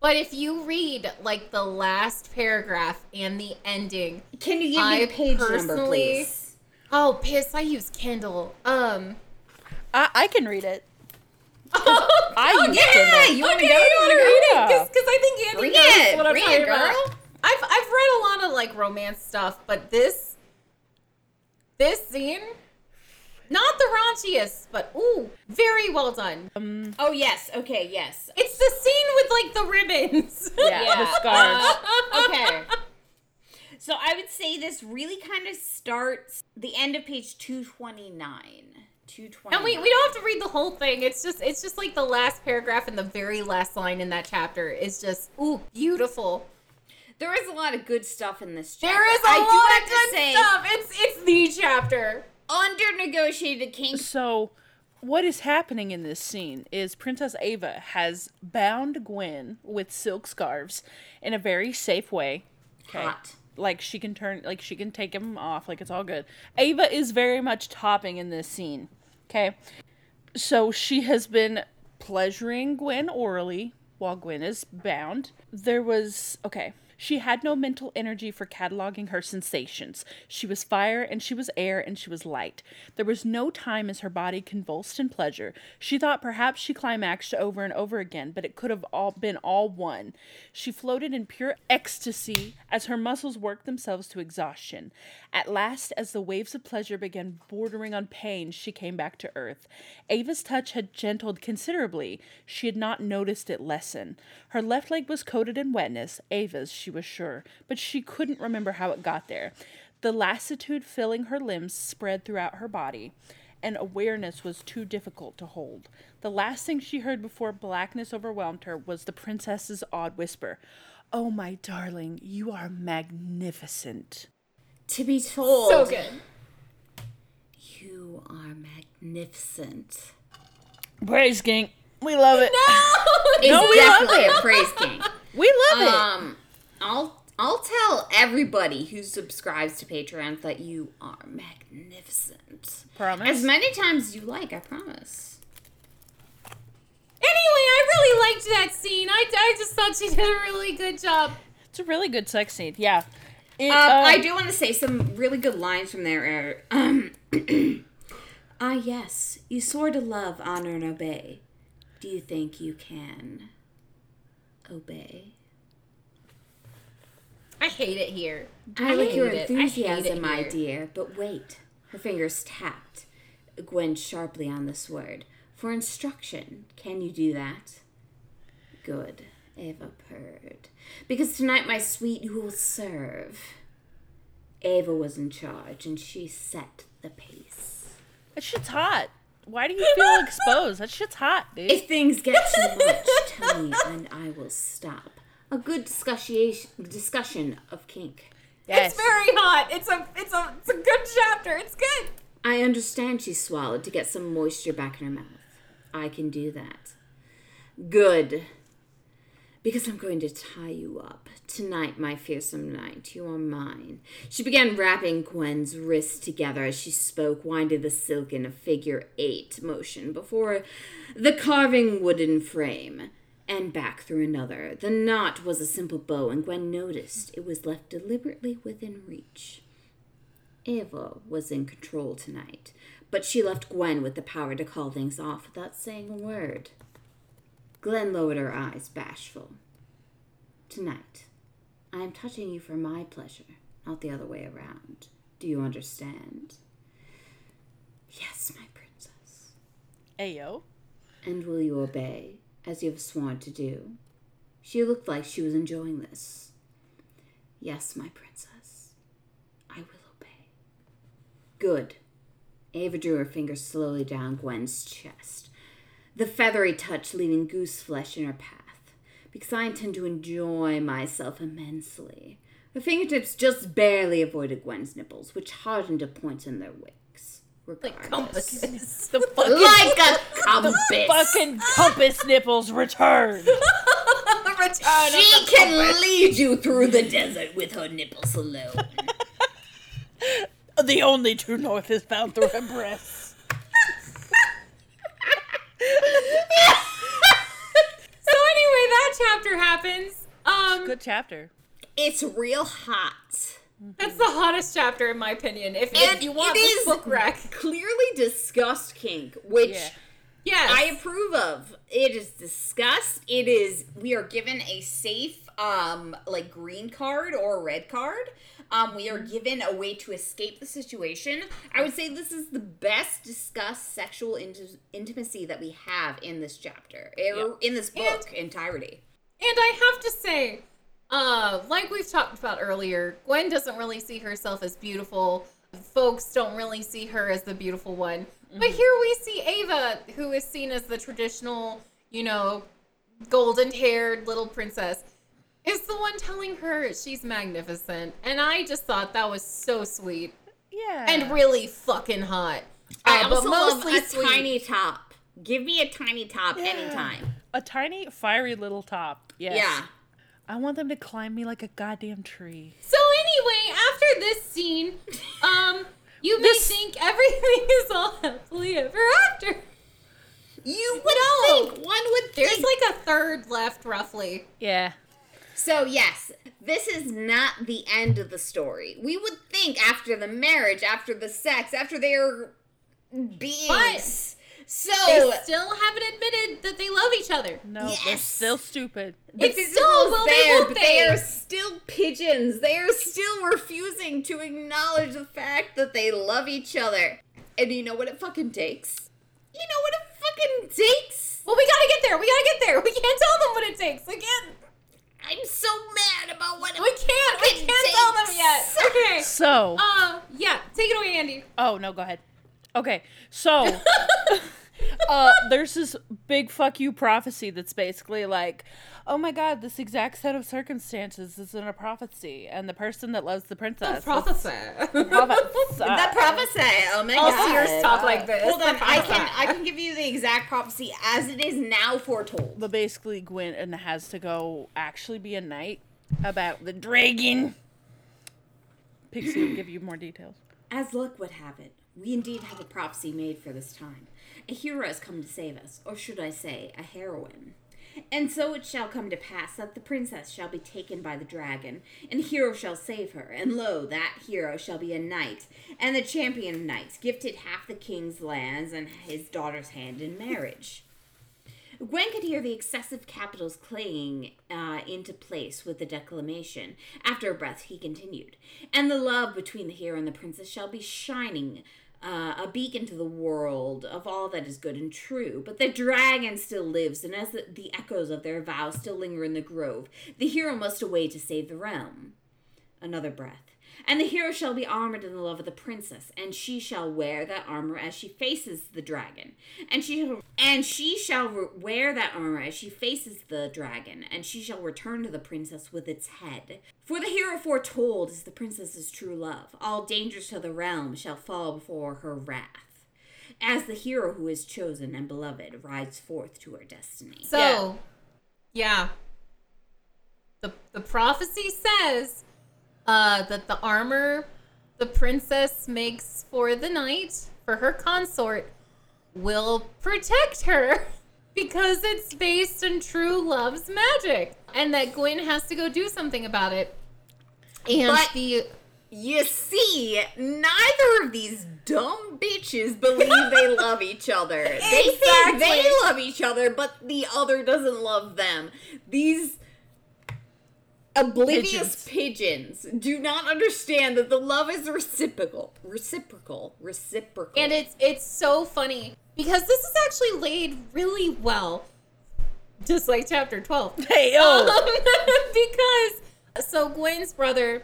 But if you read like the last paragraph and the ending, Can you give me I the page number, please? oh, piss, I use Kindle. Um, I, I can read it. I Oh, yeah, to. you want to Okay, go? you You want to read Yeah. it? Because I think Andy Bring knows it, what I'm bring talking it, about. I've I've read a lot of like romance stuff, but this this scene, not the raunchiest, but ooh, very well done. Um, Oh yes. Okay. Yes. It's the scene with like the ribbons. Yeah, the scarves. Uh, okay. So I would say this really kind of starts the end of page two twenty nine. Two twenty. And we, we don't have to read the whole thing. It's just it's just like the last paragraph and the very last line in that chapter is just ooh beautiful. There is a lot of good stuff in this chapter. There is a I lot do of have good to say, stuff. It's it's the chapter. under negotiated king. So, what is happening in this scene is Princess Ava has bound Gwen with silk scarves in a very safe way. Okay. Hot. Like she can turn, like she can take them off, like it's all good. Ava is very much topping in this scene. Okay. So she has been pleasuring Gwen orally while Gwen is bound. There was, okay. She had no mental energy for cataloging her sensations. She was fire and she was air and she was light. There was no time as her body convulsed in pleasure. She thought perhaps she climaxed over and over again, but it could have all been all one. She floated in pure ecstasy as her muscles worked themselves to exhaustion. At last, as the waves of pleasure began bordering on pain, she came back to earth. Ava's touch had gentled considerably. She had not noticed it lessen. Her left leg was coated in wetness, Ava's, she was sure, but she couldn't remember how it got there. The lassitude filling her limbs spread throughout her body, and awareness was too difficult to hold. The last thing she heard before blackness overwhelmed her was the princess's odd whisper, Oh, my darling, you are magnificent. To be told, So good. you are magnificent. Praise kink. We love it it. Is No, we love definitely it. a praise kink. We love it. Um, I'll I'll tell everybody who subscribes to Patreon that you are magnificent. Promise. As many times as you like, I promise. Anyway, I really liked that scene. I, I just thought she did a really good job. It's a really good sex scene. Yeah. It, Um, uh, I do want to say some really good lines from there. Um, ah, yes, you swore to love, honor, and obey. Do you think you can obey? I hate it here. I like your hate it. I hate enthusiasm, my dear. But wait. Her fingers tapped Gwen sharply on this word. For instruction, can you do that? Good. Ava purred. Because tonight, my sweet, you will serve. Ava was in charge, and she set the pace. that shit's hot. Why do you feel exposed? That shit's hot, dude. If things get too much, tell me, and I will stop. A good discussion discussion of kink. yes. It's very hot. It's a it's a it's a good chapter. It's good. I understand she swallowed to get some moisture back in her mouth. I can do that. Good. Because I'm going to tie you up. Tonight, my fearsome knight, you are mine. She began wrapping Gwen's wrists together as she spoke, winding the silk in a figure eight motion before the carving wooden frame, and back through another. The knot was a simple bow, and Gwen noticed it was left deliberately within reach. Eva was in control tonight, but she left Gwen with the power to call things off without saying a word. Glen lowered her eyes, bashful. Tonight, I am touching you for my pleasure, not the other way around. Do you understand? Yes, my princess. Ayo. And will you obey, as you have sworn to do? She looked like she was enjoying this. Yes, my princess. I will obey. Good. Ava drew her fingers slowly down Gwen's chest, the feathery touch leaving goose flesh in her path, because I intend to enjoy myself immensely. Her fingertips just barely avoided Gwen's nipples, which hardened to points in their wicks. Like compasses. The fucking, Like a compass. fucking compass nipples return. Return She the can lead you through the desert with her nipples alone. the only true north is found through her breasts. So anyway, that chapter happens. Um, Good chapter. It's real hot. That's the hottest chapter in my opinion. If, if you want it this book wreck, Clearly discussed kink, which Yeah. Yes. I approve of. It is discussed. It is we are given a safe um like green card or red card. Um we are given a way to escape the situation. I would say this is the best discussed sexual int- intimacy that we have in this chapter. er, In this book entirety. And I have to say, uh, like we've talked about earlier, Gwen doesn't really see herself as beautiful. Folks don't really see her as the beautiful one. But here we see Ava, who is seen as the traditional, you know, golden haired little princess, is the one telling her she's magnificent. And I just thought that was so sweet Yeah. and really fucking hot. I Uh, also love a sweet. tiny top. Give me a tiny top anytime. a tiny, fiery little top. Yes. Yeah. I want them to climb me like a goddamn tree. So anyway, after this scene, um, you may This- think everything is all happily ever after. You would No. think one would There's like a third left, roughly. Yeah. So, yes, this is not the end of the story. We would think after the marriage, after the sex, after their beings. But- so, They still haven't admitted that they love each other. No, they're still stupid. the It's physical still, is will they, there, but they? they are still pigeons. They are still refusing to acknowledge the fact that they love each other. And you know what it fucking takes? You know what it fucking takes? Well, we gotta get there. We gotta get there. We can't tell them what it takes. We can't. I'm so mad about what it We can't. We can't tell them yet. Okay. So, Uh, yeah. Take it away, Andy. oh no, go ahead. Okay, so uh, there's this big fuck you prophecy that's basically like, oh my god, this exact set of circumstances is in a prophecy, and the person that loves the princess. Prophecy. prophecy. That prophecy. Oh my All god. seers talk like this. Hold on, I can I can give you the exact prophecy as it is now foretold. But basically, Gwen has to go actually be a knight about the dragon. Pixie will give you more details. As luck would have it, we indeed have a prophecy made for this time. A hero has come to save us, or should I say, a heroine. And so it shall come to pass that the princess shall be taken by the dragon, and hero shall save her, and lo, that hero shall be a knight, and the champion of knights, gifted half the king's lands and his daughter's hand in marriage. Gwen could hear the excessive capitals clanging uh, into place with the declamation. After a breath, he continued, And the love between the hero and the princess shall be shining, uh, a beacon to the world of all that is good and true. But the dragon still lives, and as the, the echoes of their vows still linger in the grove, the hero must away to save the realm. Another breath. And the hero shall be armored in the love of the princess, and she shall wear that armor as she faces the dragon. And she and she shall wear that armor as she faces the dragon, and she shall return to the princess with its head. For the hero foretold is the princess's true love. All dangers to the realm shall fall before her wrath. As the hero who is chosen and beloved rides forth to her destiny. So, yeah. The the prophecy says uh, that the armor the princess makes for the knight for her consort will protect her because it's based on true love's magic, and that Gwen has to go do something about it. And But- the You see, neither of these dumb bitches believe they love each other. They think they love each other, but the other doesn't love them. These oblivious pigeons, do not understand that the love is reciprocal. Reciprocal. Reciprocal. And it's it's so funny because this is actually laid really well, just like chapter twelve. Hey, Um, oh! because so Gwen's brother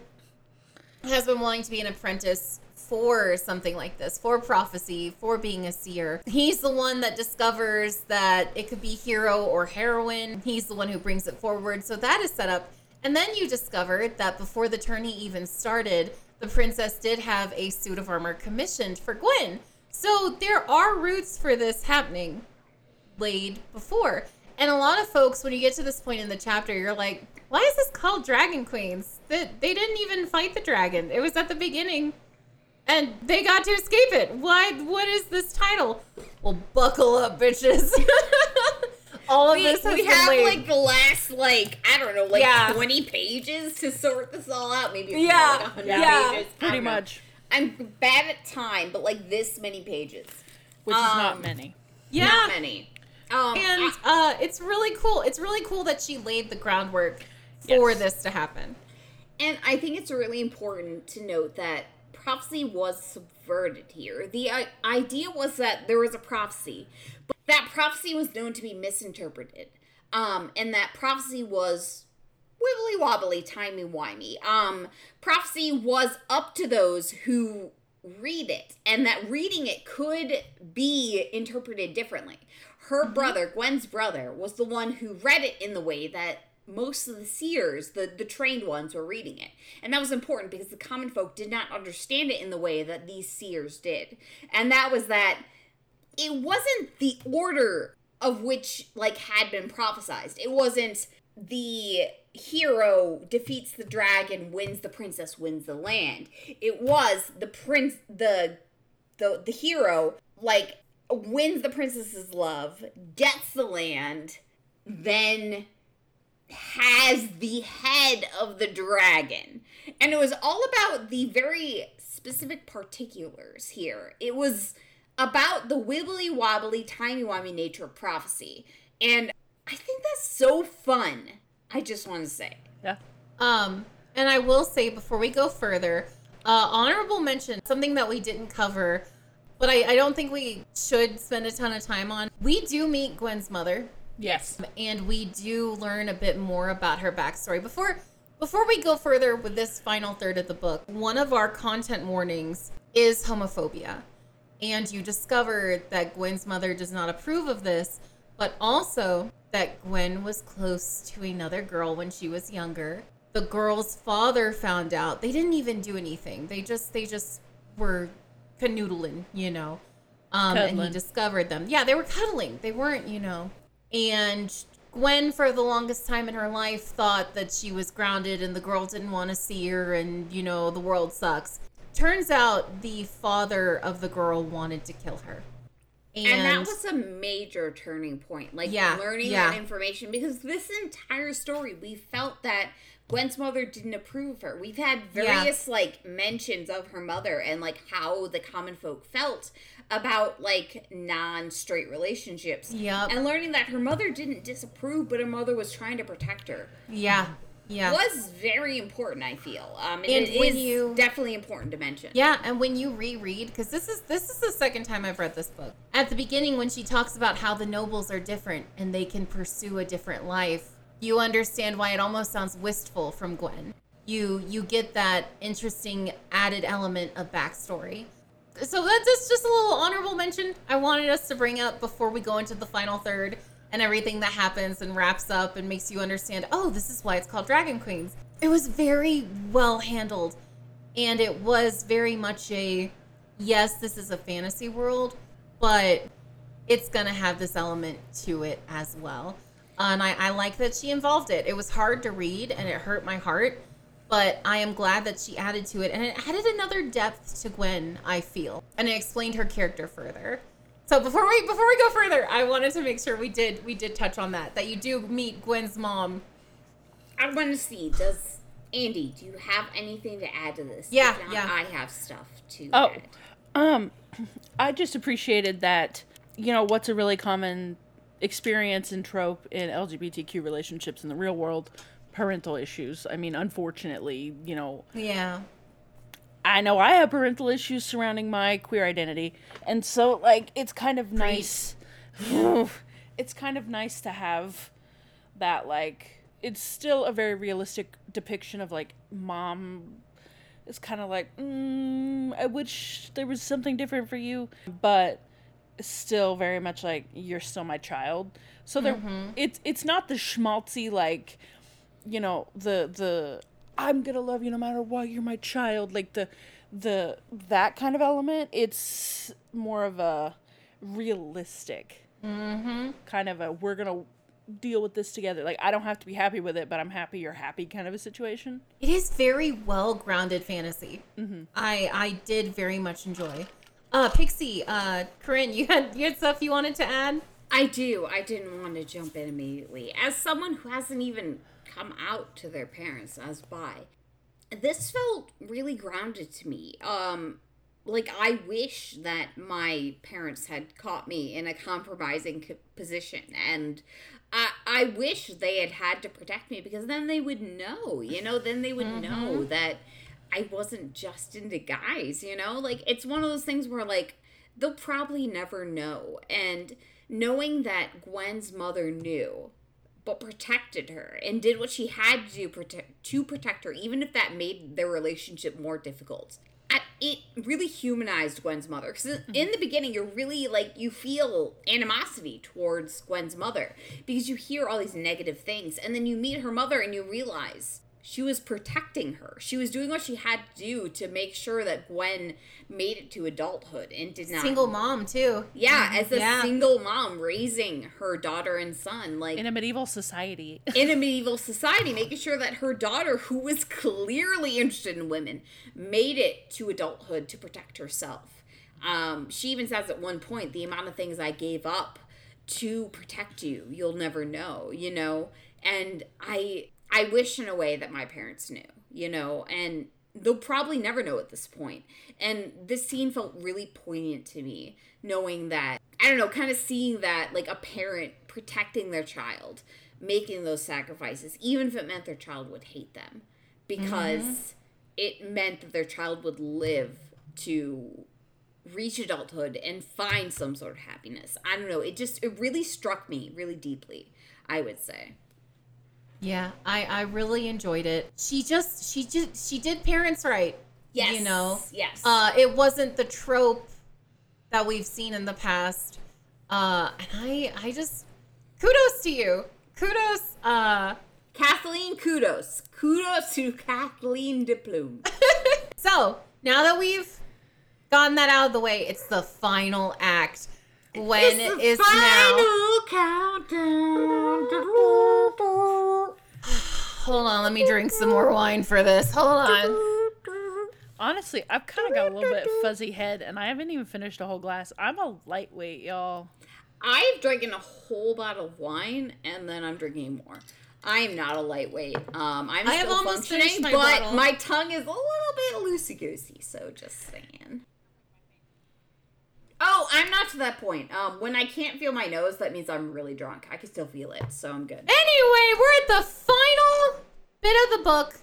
has been wanting to be an apprentice for something like this, for prophecy, for being a seer. He's the one that discovers that it could be hero or heroine. He's the one who brings it forward. So that is set up. And then you discovered that before the tourney even started, the princess did have a suit of armor commissioned for Gwen. So there are roots for this happening laid before. And a lot of folks, when you get to this point in the chapter, you're like, why is this called Dragon Queens? They, they didn't even fight the dragon. It was at the beginning. And they got to escape it. Why? What is this title? Well, buckle up, bitches. All of we, this has we have laid. like the last like I don't know like Yeah. twenty pages to sort this all out. Maybe Yeah, like 100 yeah, pages. Pretty don't know. much. I'm bad at time, but like this many pages. Which is Um, not many. Yeah. Not many. Um, and I- uh, it's really cool. It's really cool that she laid the groundwork for Yes. this to happen. And I think it's really important to note that prophecy was subverted here. The uh, idea was that there was a prophecy, but that prophecy was known to be misinterpreted. Um, and that prophecy was wibbly wobbly, timey wimey. Um, prophecy was up to those who read it, and that reading it could be interpreted differently. Her brother, Gwen's brother, was the one who read it in the way that most of the seers, the, the trained ones, were reading it. And that was important because the common folk did not understand it in the way that these seers did. And that was that it wasn't the order of which like had been prophesized. It wasn't the hero defeats the dragon, wins the princess, wins the land. It was the prince the the the hero like wins the princess's love, gets the land, then has the head of the dragon. And it was all about the very specific particulars here. It was about the wibbly wobbly, timey wimey nature of prophecy. And I think that's so fun. I just want to say. Yeah. Um, and I will say before we go further, uh, honorable mention, something that we didn't cover, but I, I don't think we should spend a ton of time on. We do meet Gwen's mother, Yes. and we do learn a bit more about her backstory. Before before we go further with this final third of the book, one of our content warnings is homophobia. And you discover that Gwen's mother does not approve of this, but also that Gwen was close to another girl when she was younger. The girl's father found out. They didn't even do anything. They just they just were canoodling, you know. Um, and he discovered them. Yeah, they were cuddling. They weren't, you know. And Gwen, for the longest time in her life, thought that she was grounded and the girl didn't want to see her and, you know, the world sucks. Turns out the father of the girl wanted to kill her. And, And, that was a major turning point. Like Yeah, learning yeah. that information because this entire story we felt that Gwen's mother didn't approve of her. We've had Yeah. various like mentions of her mother and like how the common folk felt about like non-straight relationships. Yeah. And learning that her mother didn't disapprove but her mother was trying to protect her yeah, yeah. It was very important, I feel. Um and, And it is you- definitely important to mention. Yeah, and when you reread, because this is this is the second time I've read this book. At the beginning, when she talks about how the nobles are different and they can pursue a different life, you understand why it almost sounds wistful from Gwen. You you get that interesting added element of backstory. So that's just a little honorable mention I wanted us to bring up before we go into the final third and everything that happens and wraps up and makes you understand. Oh, this is why it's called Dragon Queens. It was very well handled and it was very much a yes this is a fantasy world but it's gonna have this element to it as well and I, I like that she involved it it was hard to read and it hurt my heart but i am glad that she added to it and it added another depth to gwen i feel and it explained her character further so before we before we go further i wanted to make sure we did we did touch on that that you do meet gwen's mom I want to see does Andy, do you have anything to add to this? Yeah, not, yeah. I have stuff to Oh, add. um, I just appreciated that. You know, what's a really common experience and trope in LGBTQ relationships in the real world? Parental issues. I mean, unfortunately, you know, yeah I know I have parental issues surrounding my queer identity, and so like it's kind of nice. it's kind of nice to have that like it's still a very realistic depiction of like mom is kind of like mm, I wish there was something different for you, but still very much like you're still my child. So there, it's it's not the schmaltzy like you know the the i'm gonna love you no matter what you're my child like the the that kind of element it's more of a realistic kind of a we're gonna deal with this together like i don't have to be happy with it but i'm happy you're happy kind of a situation It is very well grounded fantasy. I I did very much enjoy. Uh, Pixie, uh, Corinne, you had you had stuff you wanted to add? I do. I didn't want to jump in immediately. As someone who hasn't even come out to their parents as bi, this felt really grounded to me. Um, like I wish that my parents had caught me in a compromising position and I, I wish they had had to protect me because then they would know, you know, then they would know that I wasn't just into guys, you know? Like it's one of those things where like they'll probably never know. And knowing that Gwen's mother knew but protected her and did what she had to do protect, to protect her, even if that made their relationship more difficult. It really humanized Gwen's mother because in the beginning, you're really like you feel animosity towards Gwen's mother because you hear all these negative things, and then you meet her mother and you realize she was protecting her. She was doing what she had to do to make sure that Gwen made it to adulthood and did not Single mom too. yeah, as a Yeah. single mom raising her daughter and son, like In a medieval society. in a medieval society, making sure that her daughter, who was clearly interested in women, made it to adulthood to protect herself. Um, she even says at one point, the amount of things I gave up to protect you, you'll never know, you know? And I I wish in a way that my parents knew, you know, and they'll probably never know at this point. And this scene felt really poignant to me, knowing that I don't know, kind of seeing that like a parent protecting their child, making those sacrifices, even if it meant their child would hate them, because mm-hmm. it meant that their child would live to reach adulthood and find some sort of happiness. I don't know. It just it really struck me really deeply. I would say. Yeah, I I really enjoyed it. She just she just she did parents right. Yes. You know. Yes. Uh it wasn't the trope that we've seen in the past. Uh and I I just kudos to you. Kudos uh Kathleen, kudos. Kudos to Kathleen De Plume. so, now that we've gotten that out of the way, it's the final act. When It's the is now countdown. Hold on, let me drink some more wine for this. Hold on. Honestly, I've kind of got a little bit fuzzy head, and I haven't even finished a whole glass. I'm a lightweight, y'all. I've drinking a whole bottle of wine and then I'm drinking more. I am not a lightweight. Um, I'm I have still almost functioning, finished my but bottle. my tongue is a little bit loosey goosey. So just saying. Oh, I'm not to that point. Um, when I can't feel my nose, that means I'm really drunk. I can still feel it, so I'm good. Anyway, we're at the final bit of the book.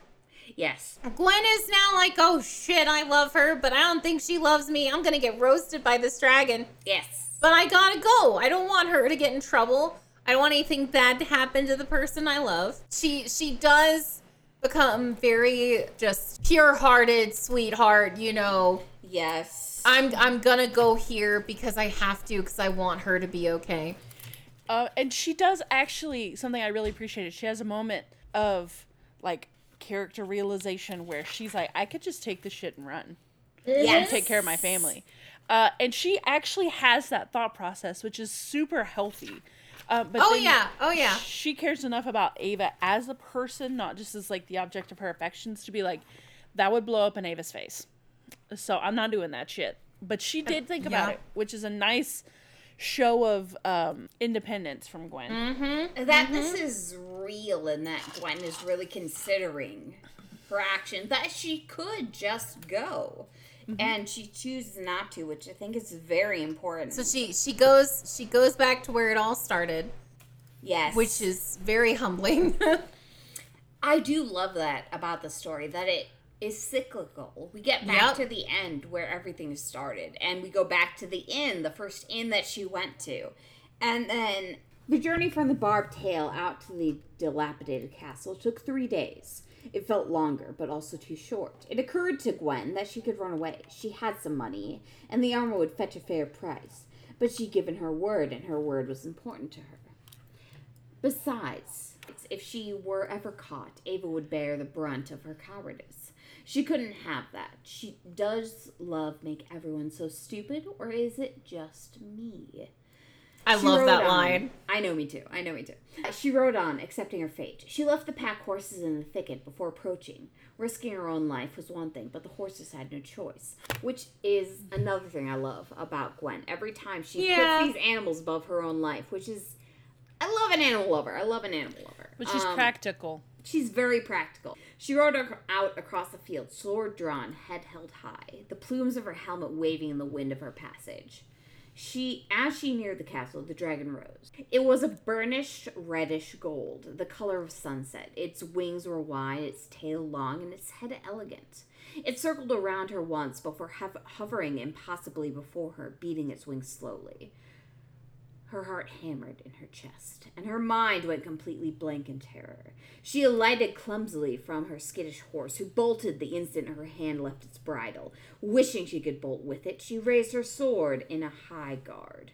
Yes. Gwen is now like, oh shit, I love her, but I don't think she loves me. I'm gonna get roasted by this dragon. Yes. But I gotta go. I don't want her to get in trouble. I don't want anything bad to happen to the person I love. She she does become very just pure-hearted, sweetheart, you know. Yes. I'm I'm gonna go here because I have to because I want her to be okay. Uh, and she does actually something I really appreciated. She has a moment of like character realization where she's like, I could just take this shit and run yes. and take care of my family. Uh, and she actually has that thought process, which is super healthy. Uh, but Oh yeah, oh yeah. she cares enough about Ava as a person, not just as like the object of her affections, to be like, that would blow up in Ava's face. So I'm not doing that shit. But she did think about yeah. it, which is a nice show of um, independence from Gwen. Mm-hmm. that this is real and that Gwen is really considering her action that she could just go and she chooses not to which I think is very important So she she goes she goes back to where it all started, yes which is very humbling. I do love that about the story that it is cyclical we get back Yep. to the end where everything started and we go back to the inn the first inn that she went to and then the journey from the barbed tail out to the dilapidated castle took three days It felt longer, but also too short. It occurred to Gwen that she could run away. She had some money, and the armor would fetch a fair price. But she'd given her word, and her word was important to her. Besides, if she were ever caught, Ava would bear the brunt of her cowardice. She couldn't have that. She does love make everyone so stupid, or is it just me? I She love that on. line. I know me too. I know me too. She rode on, accepting her fate. She left the pack horses in the thicket before approaching. Risking her own life was one thing, but the horses had no choice, which is another thing I love about Gwen. Every time she Yeah. puts these animals above her own life, which is I love an animal lover. I love an animal lover. But she's Um, practical. She's very practical. She rode out across the field, sword drawn, head held high, the plumes of her helmet waving in the wind of her passage. She, as she neared the castle, the dragon rose. It was a burnished reddish gold, the color of sunset. Its wings were wide, its tail long, and its head elegant. It circled around her once before hovering impossibly before her, beating its wings slowly. Her heart hammered in her chest, and her mind went completely blank in terror. She alighted clumsily from her skittish horse, who bolted the instant her hand left its bridle. Wishing she could bolt with it, she raised her sword in a high guard.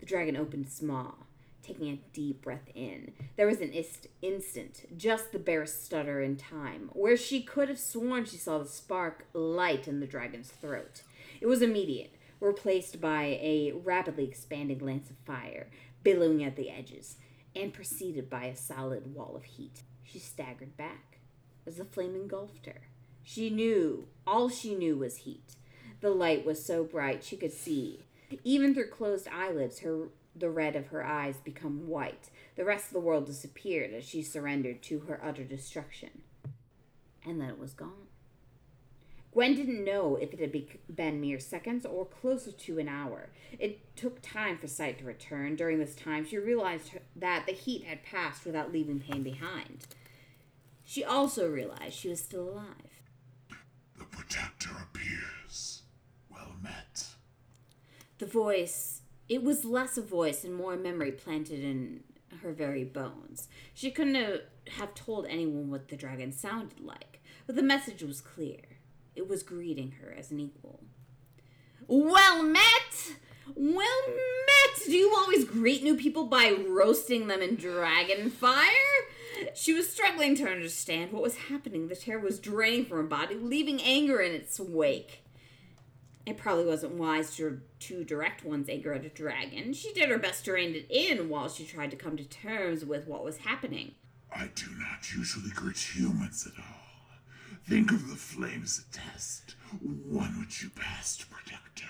The dragon opened its maw, taking a deep breath in. There was an ist- instant, just the barest stutter in time, where she could have sworn she saw the spark light in the dragon's throat. It was immediate replaced by a rapidly expanding lance of fire, billowing at the edges, and preceded by a solid wall of heat. She staggered back as the flame engulfed her. She knew, all she knew was heat. The light was so bright she could see. Even through closed eyelids, her the red of her eyes become white. The rest of the world disappeared as she surrendered to her utter destruction. And then it was gone. Gwen didn't know if it had been mere seconds or closer to an hour. It took time for sight to return. During this time, she realized that the heat had passed without leaving pain behind. She also realized she was still alive. The protector appears. Well met. The voice, it was less a voice and more a memory planted in her very bones. She couldn't have told anyone what the dragon sounded like, but the message was clear. It was greeting her as an equal. Well met! Well met! Do you always greet new people by roasting them in dragon fire? She was struggling to understand what was happening. The terror was draining from her body, leaving anger in its wake. It probably wasn't wise to, to direct one's anger at a dragon. She did her best to rein it in while she tried to come to terms with what was happening. I do not usually greet humans at all. Think of the flame as a test, one which you passed, Protector.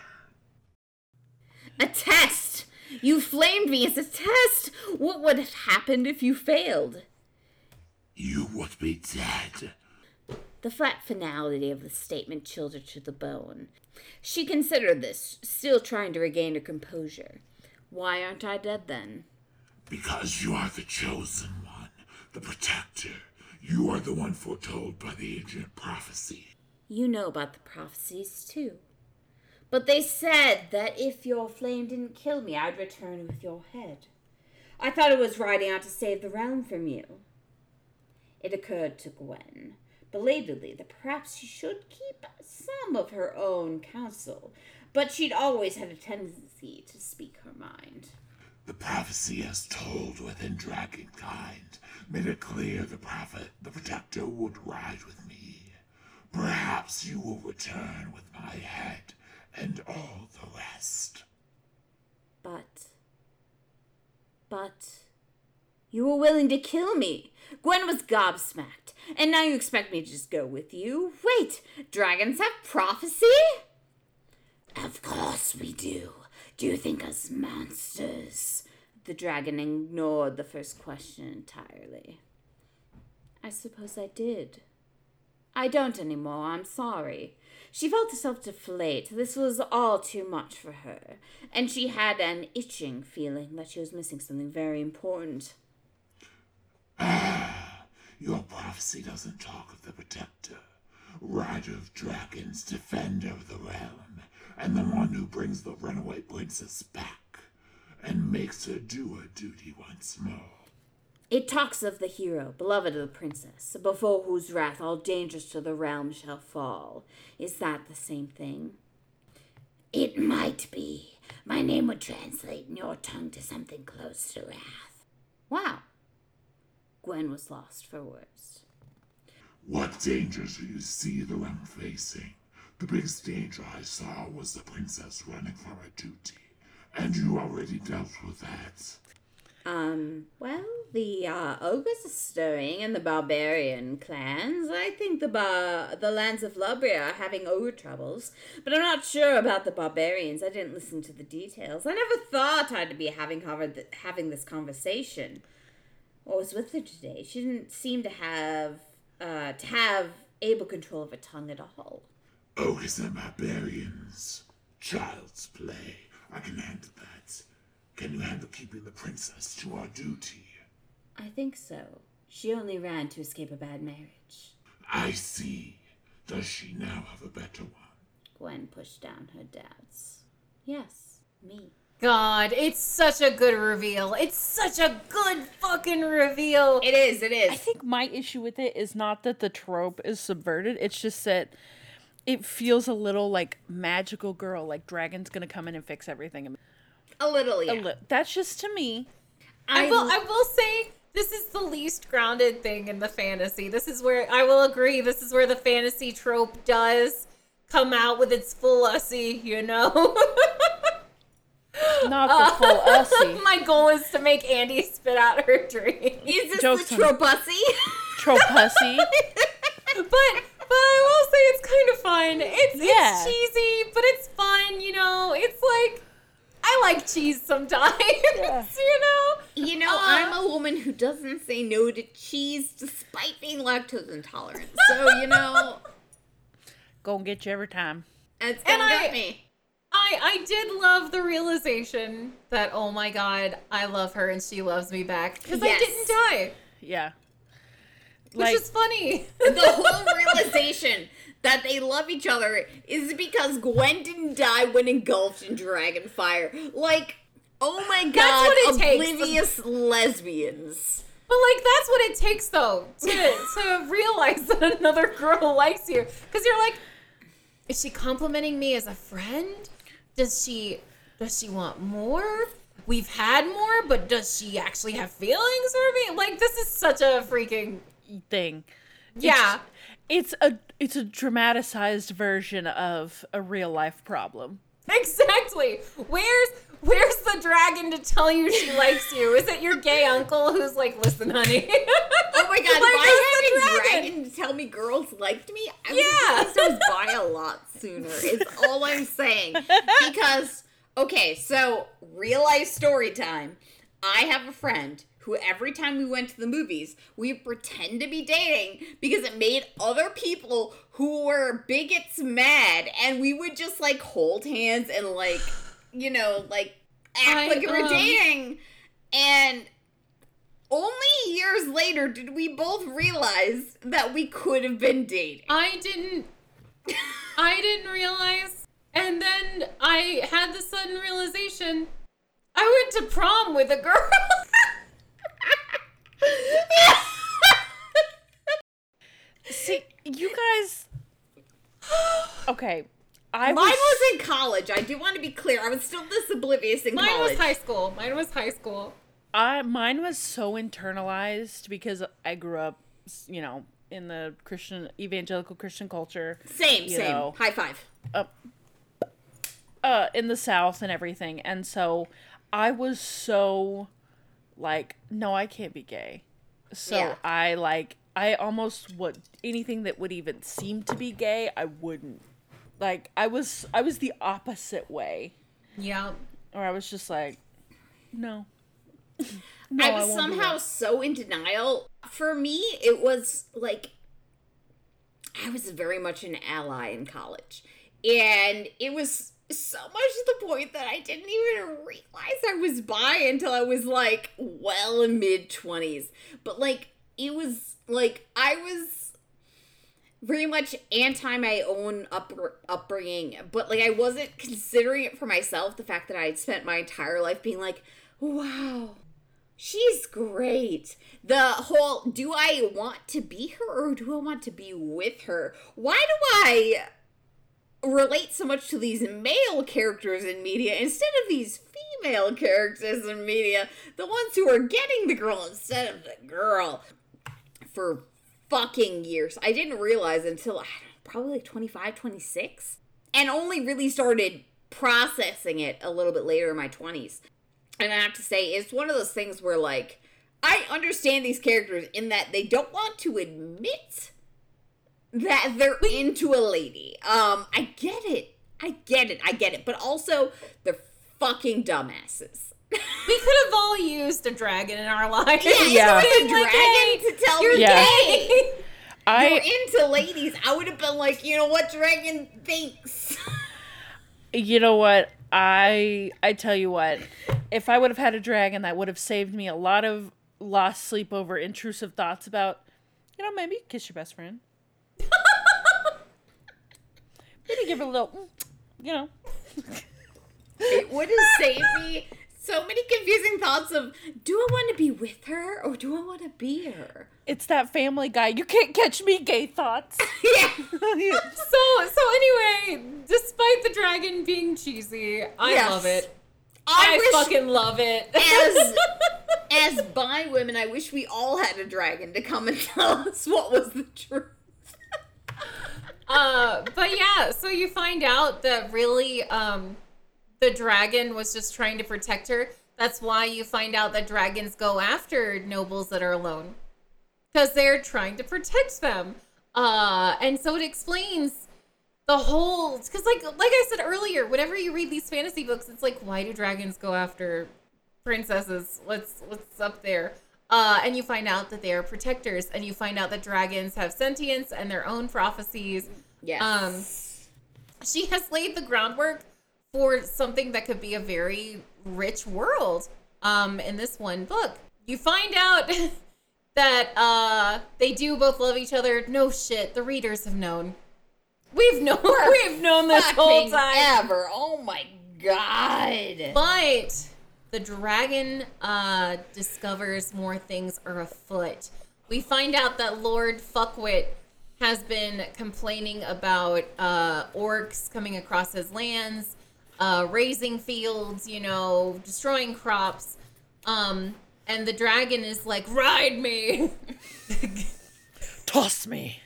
A test! You flamed me as a test! What would have happened if you failed? You would be dead. The flat finality of the statement chilled her to the bone. She considered this, still trying to regain her composure. Why aren't I dead then? Because you are the chosen one, the protector. You are the one foretold by the ancient prophecy. You know about the prophecies, too. But they said that if your flame didn't kill me, I'd return with your head. I thought it was riding out to save the realm from you. It occurred to Gwen, belatedly, that perhaps she should keep some of her own counsel, but she'd always had a tendency to speak her mind. The prophecy as told within Dragonkind made it clear the prophet, the protector, would ride with me. Perhaps you will return with my head and all the rest. But. But. You were willing to kill me. Gwen was gobsmacked. And now you expect me to just go with you? Wait, dragons have prophecy? Of course we do. Do you think us monsters? The dragon ignored the first question entirely. I suppose I did. I don't anymore. I'm sorry. She felt herself deflate. This was all too much for her, and she had an itching feeling that she was missing something very important. Ah, your prophecy doesn't talk of the protector, rider of dragons, defender of the realm, and the one who brings the runaway princess back and makes her do her duty once more. It talks of the hero, beloved of the princess, before whose wrath all dangers to the realm shall fall. Is that the same thing? It might be. My name would translate in your tongue to something close to wrath. Wow. Gwen was lost for words. What dangers do you see the realm facing? The biggest danger I saw was the princess running from her duty, and you already dealt with that. Um, well, the uh, ogres are stirring and the barbarian clans. I think the bar- the lands of Lubria are having ogre troubles, but I'm not sure about the barbarians. I didn't listen to the details. I never thought I'd be having having this conversation. What was with her today? She didn't seem to have uh, to have able control of her tongue at all. Oh, Ogres and barbarians. Child's play. I can handle that. Can you handle keeping the princess to our duty? I think so. She only ran to escape a bad marriage. I see. Does she now have a better one? Gwen pushed down her doubts. Yes, me. God, it's such a good reveal. It's such a good fucking reveal. It is, it is. I think my issue with it is not that the trope is subverted. It's just that it feels a little like magical girl, like dragon's gonna come in and fix everything. A little, A li- That's just to me. I will I will say this is the least grounded thing in the fantasy. This is where I will agree, this is where the fantasy trope does come out with its full ussy, you know? Not the uh, full ussy. My goal is to make Andy spit out her drink. Is this Joke's the on- tropussy? Trope hussy. but but I will say it's kind of fun. It's Yeah. it's cheesy, but it's fun. You know, it's like I like cheese sometimes. You know, You know, Uh, I'm a woman who doesn't say no to cheese despite being lactose intolerant. So, you know, Gonna get you every time. it's And gonna I- get me. I I did love the realization that oh my god, I love her and she loves me back because Yes. I didn't die, Yeah. Which is funny. The whole realization that they love each other is because Gwen didn't die when engulfed in dragon fire. Like, oh my god, what it takes. oblivious lesbians. But like that's what it takes though to to realize that another girl likes you because you're like, is she complimenting me as a friend? Does she does she want more? We've had more, but does she actually have feelings for me? Like this is such a freaking thing. yeah. It's a it's a dramatized version of a real life problem. Exactly. Where's where's the dragon to tell you she likes you? Is it your gay uncle who's like, listen, honey? Oh my god, if I had the a dragon? to tell me girls liked me, I Yeah. would by a lot sooner. Is all I'm saying. Because okay, so real life story time. I have a friend who every time we went to the movies, we pretend to be dating because it made other people who were bigots mad, and we would just like hold hands and like, you know, like act I, like we were um, dating. And only years later did we both realize that we could have been dating. I didn't I didn't realize. And then I had the sudden realization I went to prom with a girl. See, you guys Okay. I Mine was, was in college. I do want to be clear. I was still this oblivious in Mine college. was high school. Mine was high school. I mine was so internalized because I grew up, you know, in the Christian evangelical Christian culture. Same, same. know. High five. uh in the south and everything and so i was so like no i can't be gay so Yeah. i like i almost would anything that would even seem to be gay i wouldn't like i was i was the opposite way Yeah. or i was just like no no I was won't somehow so in denial. For me, it was like I was very much an ally in college. And it was so much to the point that I didn't even realize I was bi until I was like well mid 20s. But like it was like I was very much anti my own up, upbringing, but like I wasn't considering it for myself. The fact that I had spent my entire life being like, wow, she's great. The whole do I want to be her or do I want to be with her? Why do I relate so much to these male characters in media instead of these female characters in media? The ones who are getting the girl instead of the girl for fucking years. I didn't realize until know, probably like 25, 26, and only really started processing it a little bit later in my 20s. And I have to say, it's one of those things where, like, I understand these characters in that they don't want to admit that they're into a lady. Um, I get it. I get it. I get it. But also, they're fucking dumbasses. We could have all used a dragon in our lives. Yeah, Yeah. yeah. Being a like, dragon "Hey, to tell you're me Yeah. gay. I You're into ladies. I would have been like, you know what, dragon, thanks. you know what i i tell you what if i would have had a dragon that would have saved me a lot of lost sleep over intrusive thoughts about you know maybe kiss your best friend maybe give her a little mm, you know it would have saved me so many confusing thoughts of do I want to be with her or do I want to be her? it's that family guy you can't catch me gay thoughts Yeah. So so anyway, despite the dragon being cheesy, I Yes. love it. I, I, fucking love it. as as bi women, I wish we all had a dragon to come and tell us what was the truth. Uh, but yeah, so you find out that really, um, the dragon was just trying to protect her. That's why you find out that dragons go after nobles that are alone, because they're trying to protect them. Uh, and so it explains the whole. Because like like I said earlier, whenever you read these fantasy books, it's like, why do dragons go after princesses? What's what's up there? Uh, and you find out that they are protectors, and you find out that dragons have sentience and their own prophecies. Yes. Um, she has laid the groundwork for something that could be a very rich world um, in this one book. You find out that uh, they do both love each other. No shit, the readers have known. We've known. We've known this whole time. Ever. Oh my god. But the dragon uh, discovers more things are afoot. We find out that Lord Fuckwit has been complaining about uh, orcs coming across his lands, uh, raising fields, you know, destroying crops. Um, and the dragon is like, ride me. toss me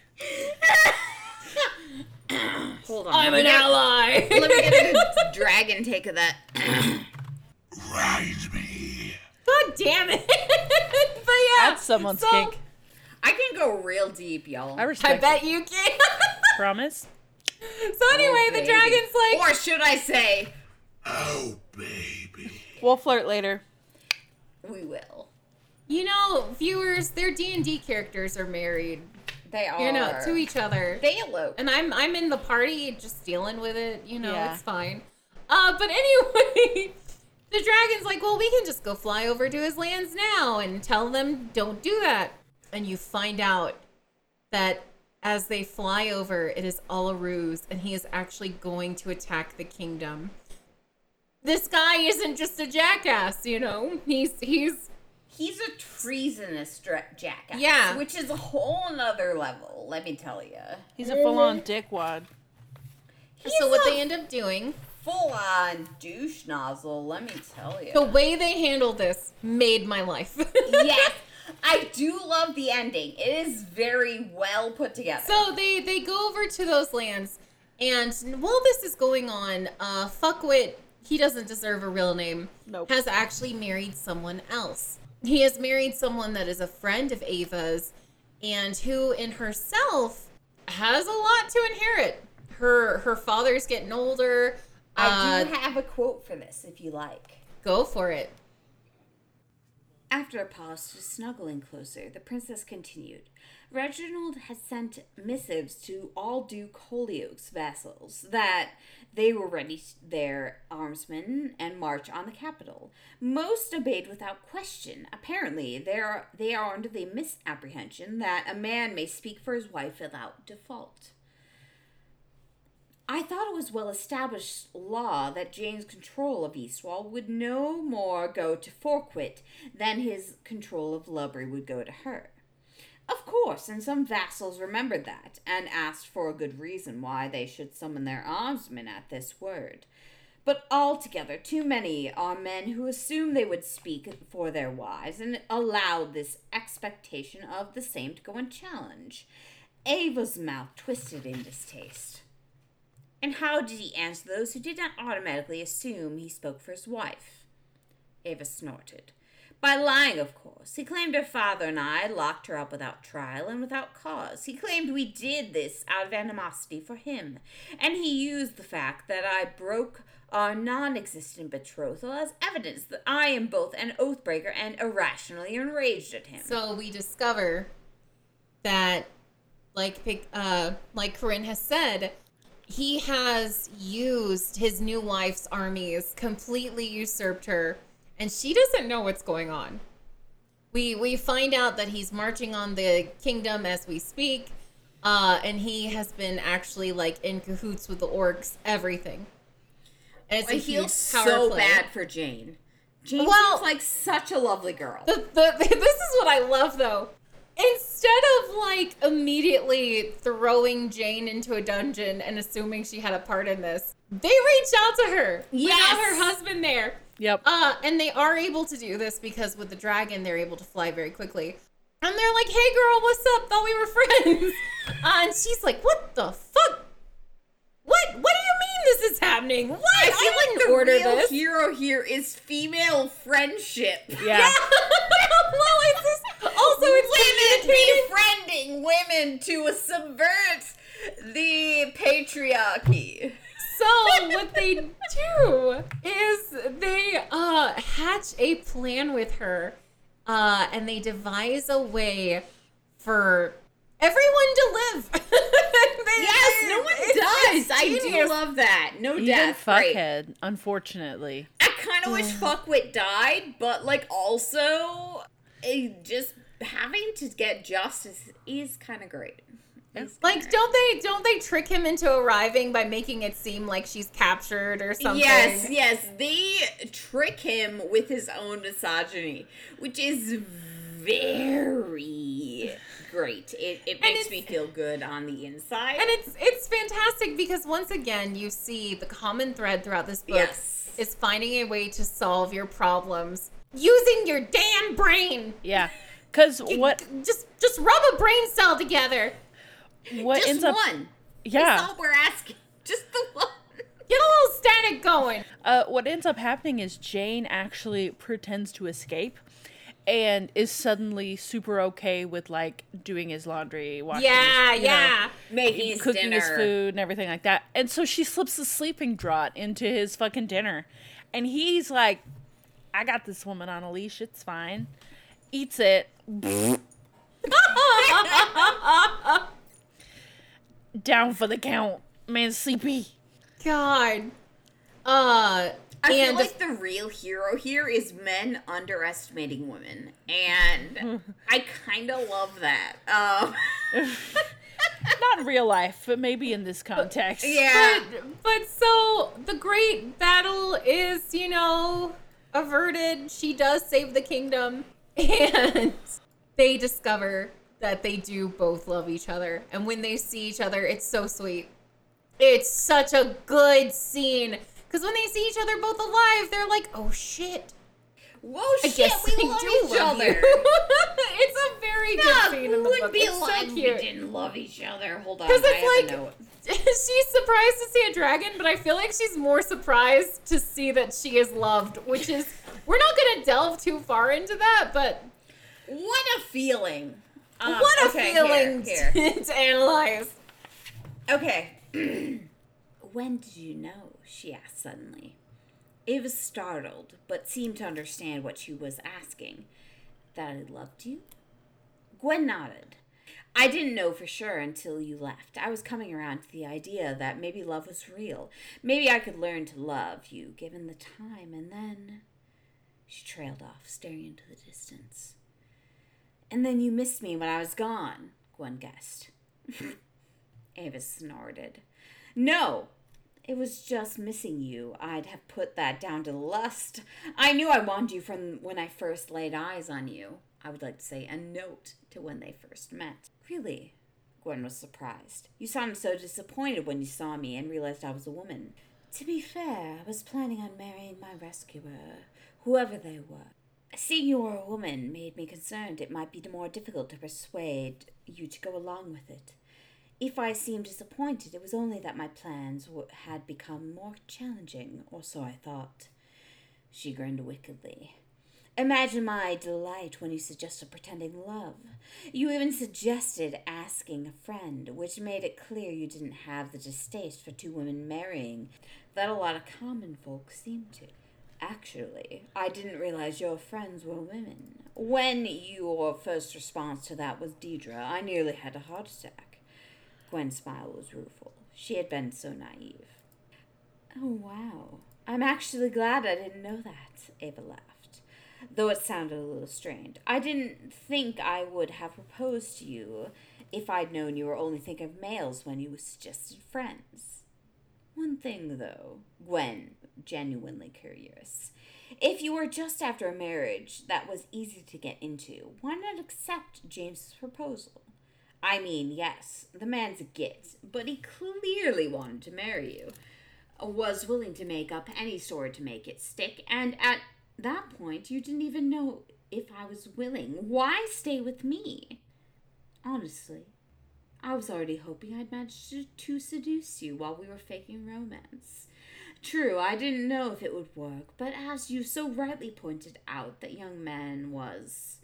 Hold on. I'm an get- ally. Let me get a dragon take of that. Ride me. God damn it. but yeah. that's someone's so- kink I can go real deep, y'all. i respect I respect bet you can. promise so anyway, the baby. dragon's like, or should I say, Oh, baby. we'll flirt later we will. You know, viewers, their D and D characters are married. They are. You know, to each other. They elope. and I'm I'm in the party, just dealing with it. You know, Yeah. it's fine. Uh, but anyway, the dragon's like, well, we can just go fly over to his lands now and tell them don't do that. And you find out that as they fly over, it is all a ruse, and he is actually going to attack the kingdom. This guy isn't just a jackass, you know. He's he's He's a treasonous dra- jackass. Yeah. Which is a whole nother level, let me tell you. he's a full-on dickwad so what they end up doing. Full on douche nozzle, let me tell you. The way they handled this made my life. yes. I do love the ending. It is very well put together. So they they go over to those lands, and while this is going on, uh, Fuckwit, he doesn't deserve a real name, Nope. has actually married someone else. He has married someone that is a friend of Ava's, and who in herself has a lot to inherit. Her her father's getting older. I Uh, do have a quote for this if you like. go for it. After a pause to snuggling closer, the princess continued. Reginald had sent missives to all Duke Holyoke's vassals that they were ready their armsmen and march on the capital. Most obeyed without question. Apparently, they are, they are under the misapprehension that a man may speak for his wife without default. I thought it was well established law that Jane's control of Eastwall would no more go to Forquit than his control of Lubbury would go to her. Of course, and some vassals remembered that, and asked for a good reason why they should summon their armsmen at this word. But altogether, too many are men who assume they would speak for their wives, and allowed this expectation of the same to go unchallenged. Ava's mouth twisted in distaste. And how did he answer those who did not automatically assume he spoke for his wife? Ava snorted. By lying, of course. He claimed her father and I locked her up without trial and without cause. He claimed we did this out of animosity for him. And he used the fact that I broke our non existent betrothal as evidence that I am both an oathbreaker and irrationally enraged at him. So we discover that like uh, like Corinne has said, he has used his new wife's armies, completely usurped her, and she doesn't know what's going on. We we find out that he's marching on the kingdom as we speak, uh, and he has been actually like in cahoots with the orcs, everything. And it's a I feel huge so play. bad for Jane. Jane Well- seems like such a lovely girl. The, the, this is what I love though. Instead of like immediately throwing Jane into a dungeon and assuming she had a part in this, they reach out to her without Yes. her husband there. Yep. Uh, and they are able to do this because with the dragon, they're able to fly very quickly. And they're like, "Hey, girl, what's up? Thought we were friends." uh, and she's like, "What the fuck? What? What do you mean this is happening? What? I feel like didn't the order real this." hero here is female friendship. yeah. well, it's just, also it's Women befriending women to subvert the patriarchy. So what they do is they uh hatch a plan with her, uh, and they devise a way for everyone to live. They- Yes, no one it's- does. I do love that. No Even death. Great. fuckhead, unfortunately. I kind of wish Fuckwit died, but like also, just having to get justice is kind of great. It's Like, don't they don't they trick him into arriving by making it seem like she's captured or something? Yes, yes. They trick him with his own misogyny, which is very great. It, it makes me feel good on the inside. And it's it's fantastic because once again you see the common thread throughout this book Yes. is finding a way to solve your problems using your damn brain. Yeah. Because what Just just rub a brain cell together. what just ends up one. yeah That's all we're asking. Just the one. Get a little static going. uh, what ends up happening is Jane actually pretends to escape and is suddenly super okay with like doing his laundry, washing Yeah, his, you know, yeah. Making his cooking dinner. his food and everything like that. And so she slips a sleeping draught into his fucking dinner. And he's like, I got this woman on a leash, it's fine. Eats it. Down for the count. Man, sleepy. God. Uh I feel and like the real hero here is men underestimating women, and I kind of love that. Um, Not in real life, but maybe in this context. yeah, but, but so the great battle is, you know, averted. She does save the kingdom, and they discover that they do both love each other. And when they see each other, it's so sweet. It's such a good scene. Because when they see each other both alive, they're like, oh shit. Whoa, I shit, guess we love do each love other. it's a very good God, scene in the would book. be It's alive so if cute. we didn't love each other? Hold on, 'Cause I it's like-. she's surprised to see a dragon, but I feel like she's more surprised to see that she is loved, which is we're not gonna delve too far into that, but What a feeling! Um, what a okay, feeling Here, here. To, to analyze. Okay. when did you know? She asked suddenly. Ava was startled, but seemed to understand what she was asking. That I loved you? Gwen nodded. I didn't know for sure until you left. I was coming around to the idea that maybe love was real. Maybe I could learn to love you given the time, and then. She trailed off, staring into the distance. And then you missed me when I was gone, Gwen guessed. Ava snorted. No, it was just missing you. I'd have put that down to lust. I knew I wanted you from when I first laid eyes on you. I would like to say a note to when they first met. Really? Gwen was surprised. You sounded so disappointed when you saw me and realized I was a woman. To be fair, I was planning on marrying my rescuer, whoever they were. Seeing you were a woman made me concerned it might be more difficult to persuade you to go along with it. If I seemed disappointed, it was only that my plans w- had become more challenging, or so I thought. She grinned wickedly. Imagine my delight when you suggested pretending love. You even suggested asking a friend, which made it clear you didn't have the distaste for two women marrying that a lot of common folk seem to. Actually, I didn't realize your friends were women. When your first response to that was Deidre, I nearly had a heart attack. Gwen's smile was rueful. She had been so naive. Oh, wow. I'm actually glad I didn't know that, Ava laughed, though it sounded a little strained. I didn't think I would have proposed to you if I'd known you were only thinking of males when you suggested friends. One thing, though, Gwen, genuinely curious. If you were just after a marriage that was easy to get into, why not accept James's proposal? I mean, yes, the man's a git, but he clearly wanted to marry you, was willing to make up any story to make it stick, and at that point, you didn't even know if I was willing. Why stay with me? Honestly, I was already hoping I'd managed to, to seduce you while we were faking romance. True, I didn't know if it would work, but as you so rightly pointed out, that young man was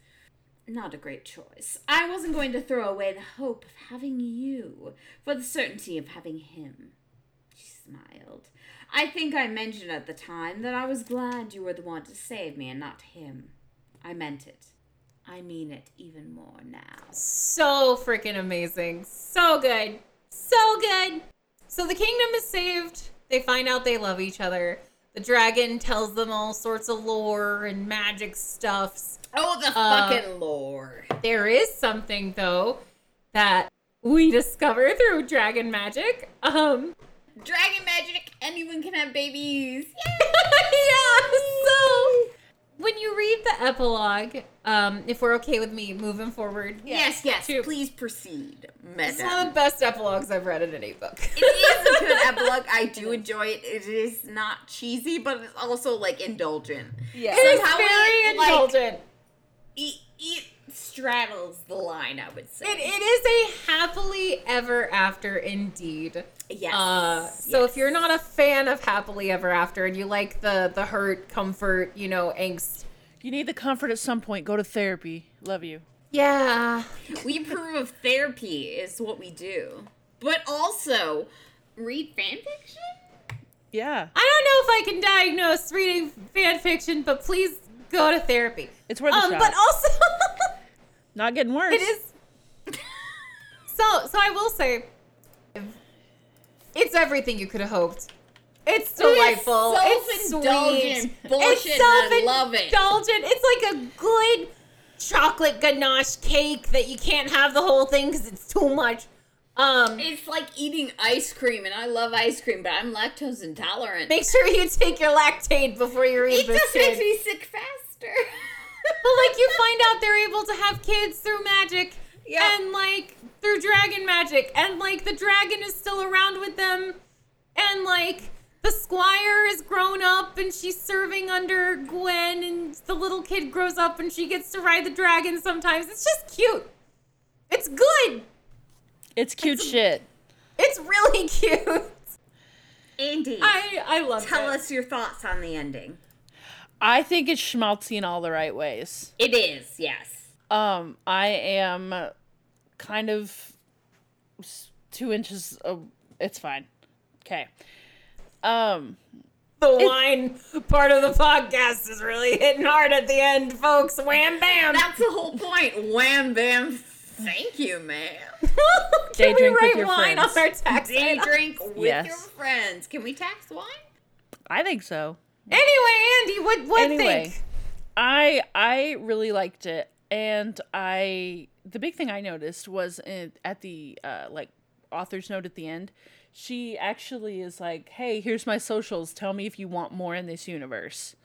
not a great choice. I wasn't going to throw away the hope of having you for the certainty of having him. She smiled. I think I mentioned at the time that I was glad you were the one to save me and not him. I meant it. I mean it even more now. So freaking amazing. So good. So good. So the kingdom is saved. They find out they love each other. The dragon tells them all sorts of lore and magic stuffs. Oh, the Uh, fucking lore. There is something though that we discover through dragon magic. Um Dragon magic, anyone can have babies. Yay! yeah, so when you read the epilogue, um, if we're okay with me moving forward, Yes, yes, to- please proceed, it's one of the best epilogues I've read in any book. It is a good epilogue. I do enjoy it. It is not cheesy, but it's also like indulgent. Yeah. It is very it, like, indulgent. It, it straddles the line, I would say. It, it is a happily ever after indeed. yes. Uh, so if you're not a fan of happily ever after and you like the the hurt, comfort, you know, angst, You need the comfort at some point. Go to therapy. Love you. yeah, we approve of therapy is what we do, but also read fan fiction. Yeah. I don't know if I can diagnose reading fan fiction, but please go to therapy. It's worth a Um, shot. but also Not getting worse. it is. So so I will say, it's everything you could have hoped. It's delightful. it's self-indulgent sweet. bullshit, It's and I love it. self-indulgent. It's like a good chocolate ganache cake that you can't have the whole thing because it's too much. Um, It's like eating ice cream, and I love ice cream, but I'm lactose intolerant. make sure you take your lactate before you read it this. just kid. makes me sick faster. But like you find out they're able to have kids through magic Yeah. and like through dragon magic and like the dragon is still around with them and like the squire is grown up and she's serving under Gwen and the little kid grows up and she gets to ride the dragon sometimes. It's just cute. It's good. It's cute shit. It's really cute. Andy, I I love tell it. us your thoughts on the ending. I think it's schmaltzy in all the right ways. It is, yes. Um, I am kind of two inches. Of, it's fine. Okay. Um, The wine part of the podcast is really hitting hard at the end, folks. Wham bam. That's the whole point. Wham bam. Thank you, ma'am. Day Can we drink with write your wine friends. on our tax Day item? drink with Yes. your friends. Can we tax wine? I think so. Anyway, Andy, what what Anyway. think? I I really liked it, and I the big thing I noticed was in, at the uh, like author's note at the end, she actually is like, "Hey, here's my socials. Tell me if you want more in this universe,"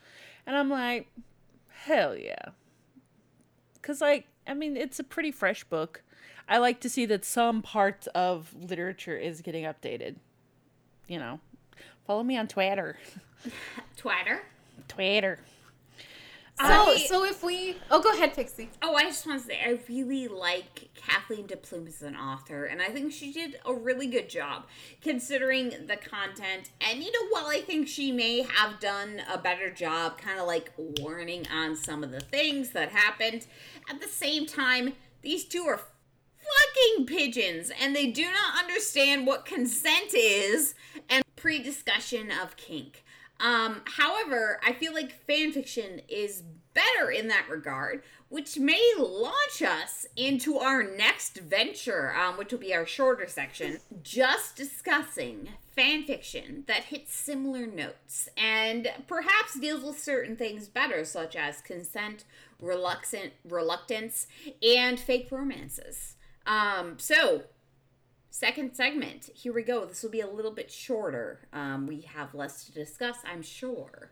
and I'm like, "Hell yeah!" Because like I mean, it's a pretty fresh book. I like to see that some part of literature is getting updated. You know, follow me on Twitter. Twitter? Twitter. So oh, I- so if we oh go ahead, Pixie. Oh, I just want to say I really like Kathleen De Plume as an author, and I think she did a really good job considering the content. And you know, while I think she may have done a better job, kind of like warning on some of the things that happened, at the same time, these two are fucking pigeons, and they do not understand what consent is and pre-discussion of kink. Um, however, I feel like fan fiction is better in that regard, which may launch us into our next venture, um, which will be our shorter section, just discussing fan fiction that hits similar notes and perhaps deals with certain things better, such as consent, reluctant, reluctance, and fake romances. Um, so second segment. Here we go. This will be a little bit shorter. Um, we have less to discuss, I'm sure.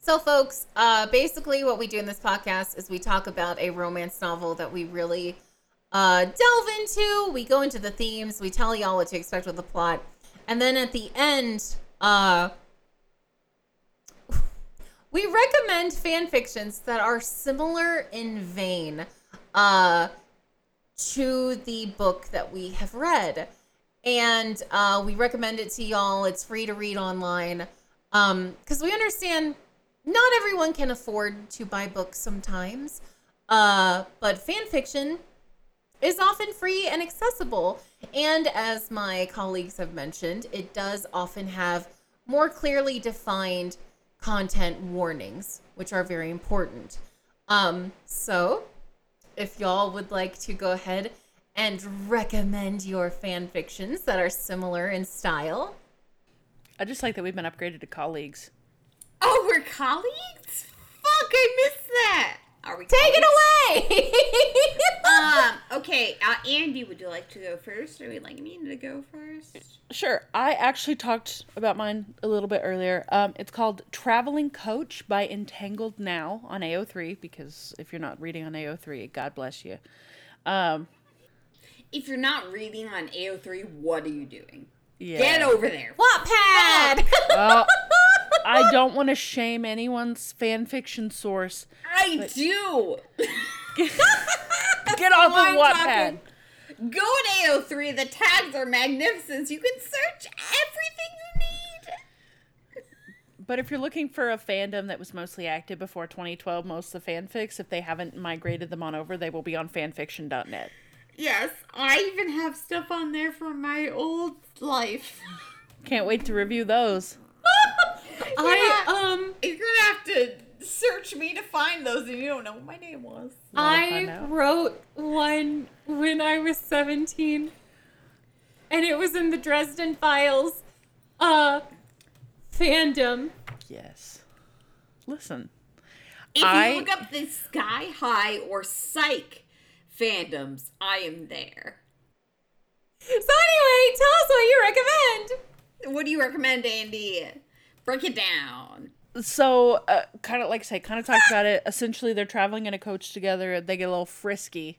So, folks, uh, basically, what we do in this podcast is we talk about a romance novel that we really uh, delve into. We go into the themes, we tell y'all what to expect with the plot, and then at the end, uh, we recommend fan fictions that are similar in vein. Uh, to the book that we have read. And uh, we recommend it to y'all. It's free to read online. Um, because we understand not everyone can afford to buy books sometimes. Uh, but fan fiction is often free and accessible. And as my colleagues have mentioned, it does often have more clearly defined content warnings, which are very important. Um, so if y'all would like to go ahead and recommend your fan fictions that are similar in style. I just like that we've been upgraded to colleagues. Oh, we're colleagues? Fuck, I missed that. Are we Take colleagues? it away! um, okay, uh, Andy, would you like to go first? Or would you like me to go first? Sure. I actually talked about mine a little bit earlier. Um, it's called Traveling Coach by Entangled Now on AO3 because if you're not reading on AO3, God bless you. Um, If you're not reading on AO3, what are you doing? yeah. Get over there. Wattpad! Well, I don't want to shame anyone's fan fiction source. I do. Get off of Wattpad. Go to AO3. The tags are magnificent. You can search everything you need. But if you're looking for a fandom that was mostly active before 2012, most of the fanfics, if they haven't migrated them on over, they will be on fanfiction.net. Yes, I even have stuff on there from my old life. Can't wait to review those. I um You're gonna have to search me to find those, and you don't know what my name was. find I wrote one when I was 17 and it was in the Dresden Files uh fandom. Yes. Listen, If I- you look up the Sky High or Psych fandoms, I am there. So anyway, tell us what you recommend. What do you recommend, Andy? Break it down. so uh, kind of like I say, kind of talked about it. Essentially, they're traveling in a coach together. They get a little frisky.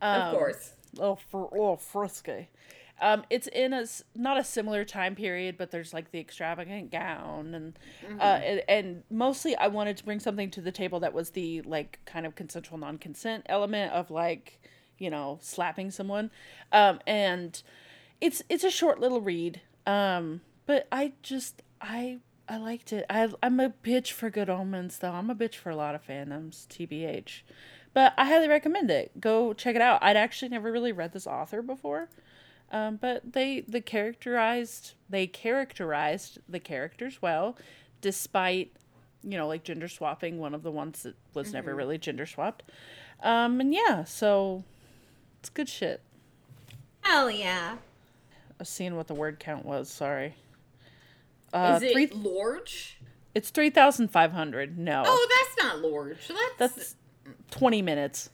of course. little fr- little frisky. Um, it's in a not a similar time period, but there's like the extravagant gown and uh, and, and mostly I wanted to bring something to the table that was the like kind of consensual non-consent element of like you know slapping someone, um, and it's it's a short little read, um, but I just I I liked it. I I'm a bitch for Good Omens though. I'm a bitch for a lot of fandoms, tbh. But I highly recommend it. Go check it out. I'd actually never really read this author before. Um, but they the characterized they characterized the characters well, despite you know like gender swapping one of the ones that was never really gender swapped. Um, and yeah, so it's good shit. Hell yeah. I was seeing what the word count was. Sorry. Uh, Is it three, Lorge? it's three thousand five hundred. No, Oh, that's not Lorge. That's that's twenty minutes.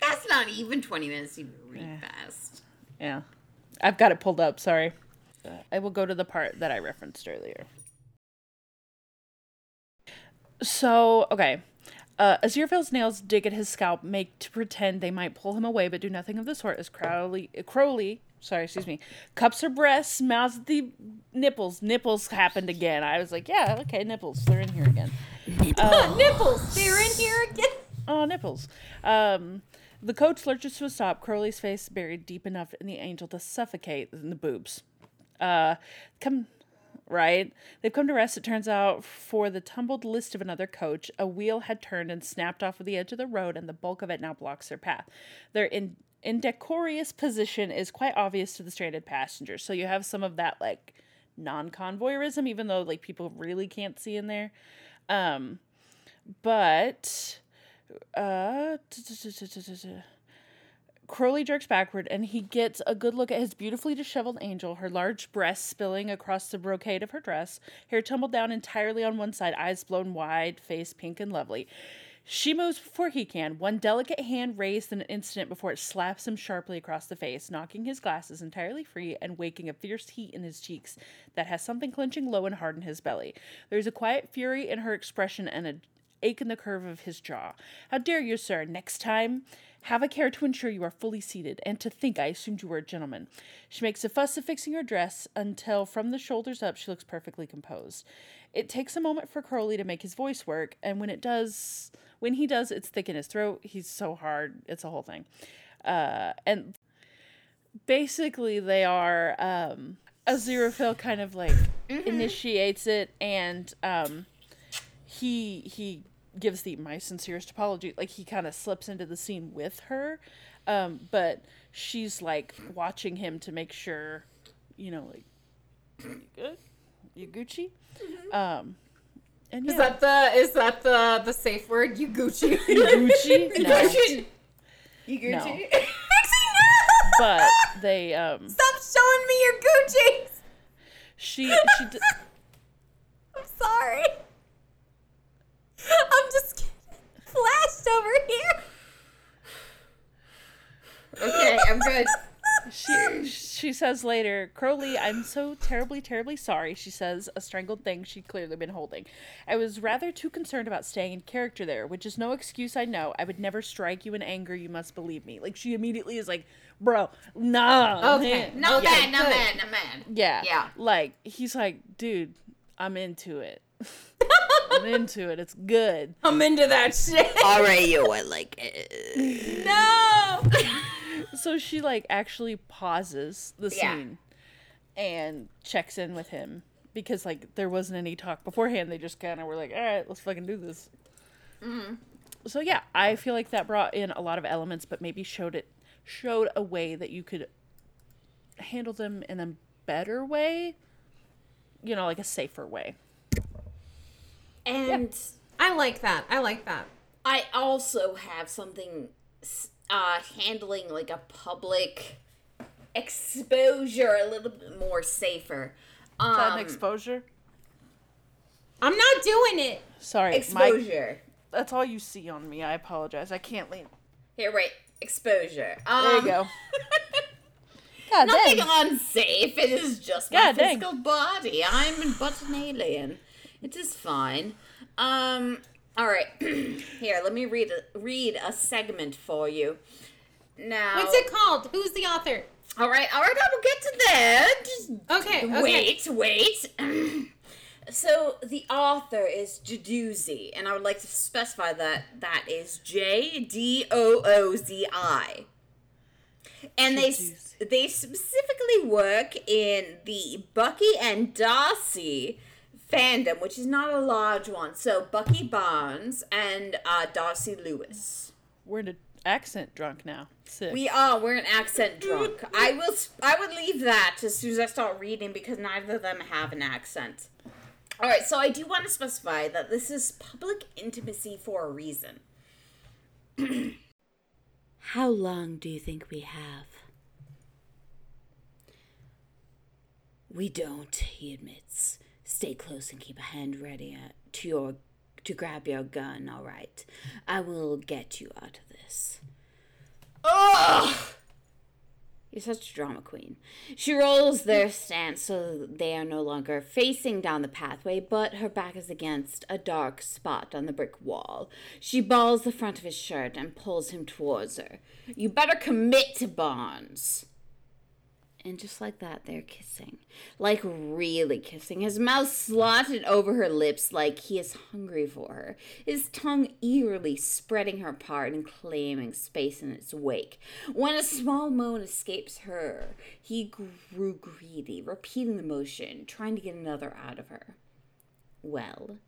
that's not even twenty minutes to read fast. Yeah. I've got it pulled up, sorry. I will go to the part that I referenced earlier. So, okay. Uh, Aziraphale's nails dig at his scalp, make to pretend they might pull him away, but do nothing of the sort as Crowley, Crowley, sorry, excuse me, cups her breasts, mouths the nipples. Nipples happened again. I was like, yeah, okay, nipples. They're in here again. Nipples, they're in here again. Oh, nipples. Um, the coach lurches to a stop, Crowley's face buried deep enough in the angel to suffocate in the boobs. Uh, come, right? They've come to rest, it turns out, for the tumbled list of another coach. A wheel had turned and snapped off of the edge of the road, and the bulk of it now blocks their path. They're in- indecorous position is quite obvious to the stranded passengers. So you have some of that, like, non-convoyeurism, even though like people really can't see in there. Um, but uh, Crowley jerks backward and he gets a good look at his beautifully disheveled angel, her large breasts spilling across the brocade of her dress, hair tumbled down entirely on one side, eyes blown wide, face pink and lovely. She moves before he can, one delicate hand raised in an instant before it slaps him sharply across the face, knocking his glasses entirely free and waking a fierce heat in his cheeks that has something clenching low and hard in his belly. There's a quiet fury in her expression and a ache in the curve of his jaw. How dare you, sir? Next time, have a care to ensure you are fully seated, and to think I assumed you were a gentleman. She makes a fuss of fixing her dress until from the shoulders up she looks perfectly composed. It takes a moment for Crowley to make his voice work, and when it does, when he does, it's thick in his throat. He's so hard. It's a whole thing. Uh, and basically, they are um, Aziraphale kind of like initiates it, and um, he he gives the my sincerest apology. Like he kind of slips into the scene with her, um, but she's like watching him to make sure, you know, like you good, you Gucci. Um, and yeah, Is that the is that the the safe word? You Gucci. you Gucci? No, You No. Gucci? Actually, no. but they um Stop showing me your Gucci. she she d- I'm sorry. I'm just getting flashed over here. okay, I'm good. She she says later, Crowley, I'm so terribly, terribly sorry, she says, a strangled thing she'd clearly been holding. I was rather too concerned about staying in character there, which is no excuse I know. I would never strike you in anger, you must believe me. Like she immediately is like, bro, nah. Okay. No yeah, man, no good. man, no man. Yeah. Yeah. Like he's like, dude, I'm into it. I'm into it. It's good. I'm into that shit. All right, yo, I like it. No. So she like actually pauses the Yeah. scene and checks in with him because like there wasn't any talk beforehand. They just kind of were like, all right, let's fucking do this. Mm-hmm. So yeah, I feel like that brought in a lot of elements, but maybe showed it showed a way that you could handle them in a better way. You know, like a safer way. And I like that. I like that. I also have something uh handling like a public exposure a little bit more safer. Is that Um an exposure? I'm not doing it. Sorry, my, exposure. that's all you see on me. I apologize. I can't lean. Here, wait. Exposure. Um, There you go. God Nothing dang. unsafe. It is just my God dang. physical body. I'm but an alien. It is fine. Um. All right. Here, let me read a, read a segment for you. Now. What's it called? Who's the author? All right. All right. I will get to that. Just Okay. okay. Wait, wait. so the author is Jadoozi, and I would like to specify that that is J D O O Z I. And they s- they specifically work in the Bucky and Darcy fandom, which is not a large one. So Bucky Barnes and uh, Darcy Lewis. We're in an accent drunk now. Sick. We are. We're an accent drunk. I will. I would leave that as soon as I start reading because neither of them have an accent. All right. So I do want to specify that this is public intimacy for a reason. How long do you think we have? We don't, he admits. Stay close and keep a hand ready uh, to your to grab your gun, all right. I will get you out of this. Ugh! You're such a drama queen. She rolls their stance so they are no longer facing down the pathway, but her back is against a dark spot on the brick wall. She balls the front of his shirt and pulls him towards her. You better commit to Barnes. And just like that, they're kissing. Like really kissing. His mouth slotted over her lips like he is hungry for her. His tongue eagerly spreading her apart and claiming space in its wake. When a small moan escapes her, he grew greedy, repeating the motion, trying to get another out of her. Well,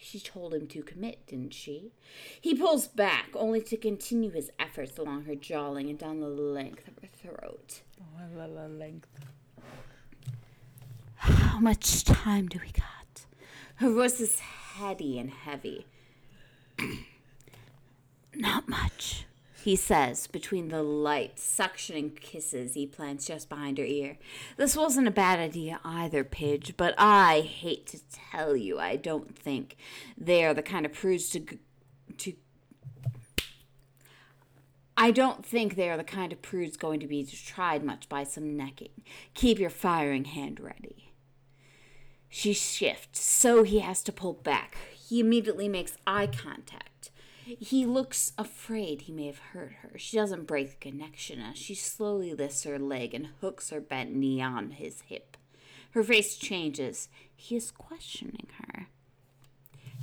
she told him to commit, didn't she? He pulls back, only to continue his efforts along her jawline and down the length of her throat. How much time do we got? Her voice is heady and heavy. Not much, he says between the light, suctioning kisses he plants just behind her ear. This wasn't a bad idea either, Pidge, but I hate to tell you, I don't think they are the kind of prudes to. to I don't think they are the kind of prudes going to be tried much by some necking. Keep your firing hand ready. She shifts, so he has to pull back. He immediately makes eye contact. He looks afraid he may have hurt her. She doesn't break the connection as she slowly lifts her leg and hooks her bent knee on his hip. Her face changes. He is questioning her.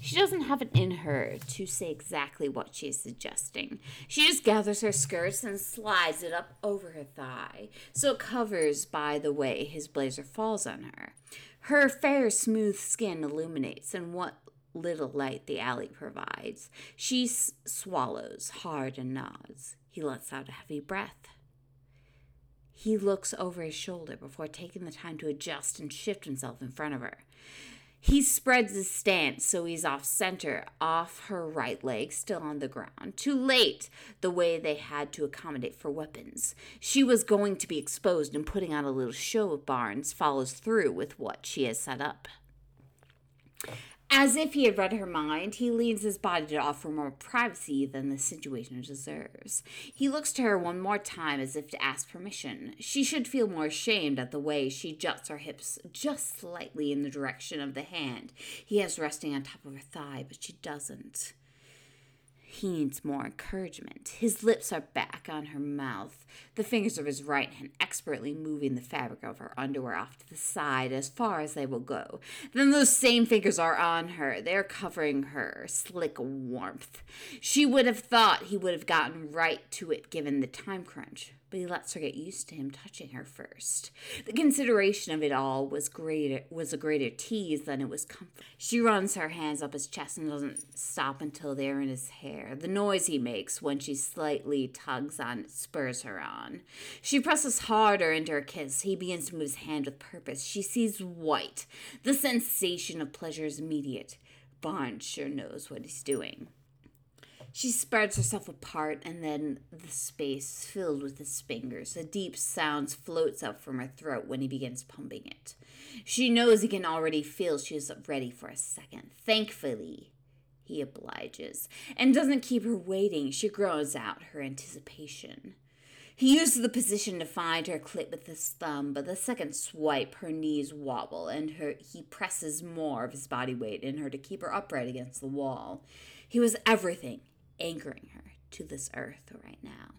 She doesn't have it in her to say exactly what she is suggesting. She just gathers her skirts and slides it up over her thigh, so it covers by the way his blazer falls on her. Her fair, smooth skin illuminates and what little light the alley provides. She s- swallows hard and nods. He lets out a heavy breath. He looks over his shoulder before taking the time to adjust and shift himself in front of her. He spreads his stance so he's off center, off her right leg, still on the ground. Too late, the way they had to accommodate for weapons. She was going to be exposed, and putting on a little show of Barnes follows through with what she has set up. As if he had read her mind, he leans his body to offer more privacy than the situation deserves. He looks to her one more time as if to ask permission. She should feel more ashamed at the way she juts her hips just slightly in the direction of the hand he has resting on top of her thigh, but she doesn't. He needs more encouragement. His lips are back on her mouth, the fingers of his right hand expertly moving the fabric of her underwear off to the side as far as they will go. Then those same fingers are on her. They are covering her slick warmth. She would have thought he would have gotten right to it given the time crunch, but he lets her get used to him touching her first. The consideration of it all was greater was a greater tease than it was comfort. She runs her hands up his chest and doesn't stop until they're in his hair. The noise he makes when she slightly tugs on spurs her on. She presses harder into her kiss. He begins to move his hand with purpose. She sees white. The sensation of pleasure is immediate. Barnes sure knows what he's doing. She spreads herself apart, and then the space filled with his fingers. A deep sound floats up from her throat when he begins pumping it. She knows he can already feel she is ready for a second. Thankfully, he obliges and doesn't keep her waiting. She grows out her anticipation. He uses the position to find her clit with his thumb, but the second swipe, her knees wobble, and her he presses more of his body weight in her to keep her upright against the wall. He was everything, anchoring her to this earth right now.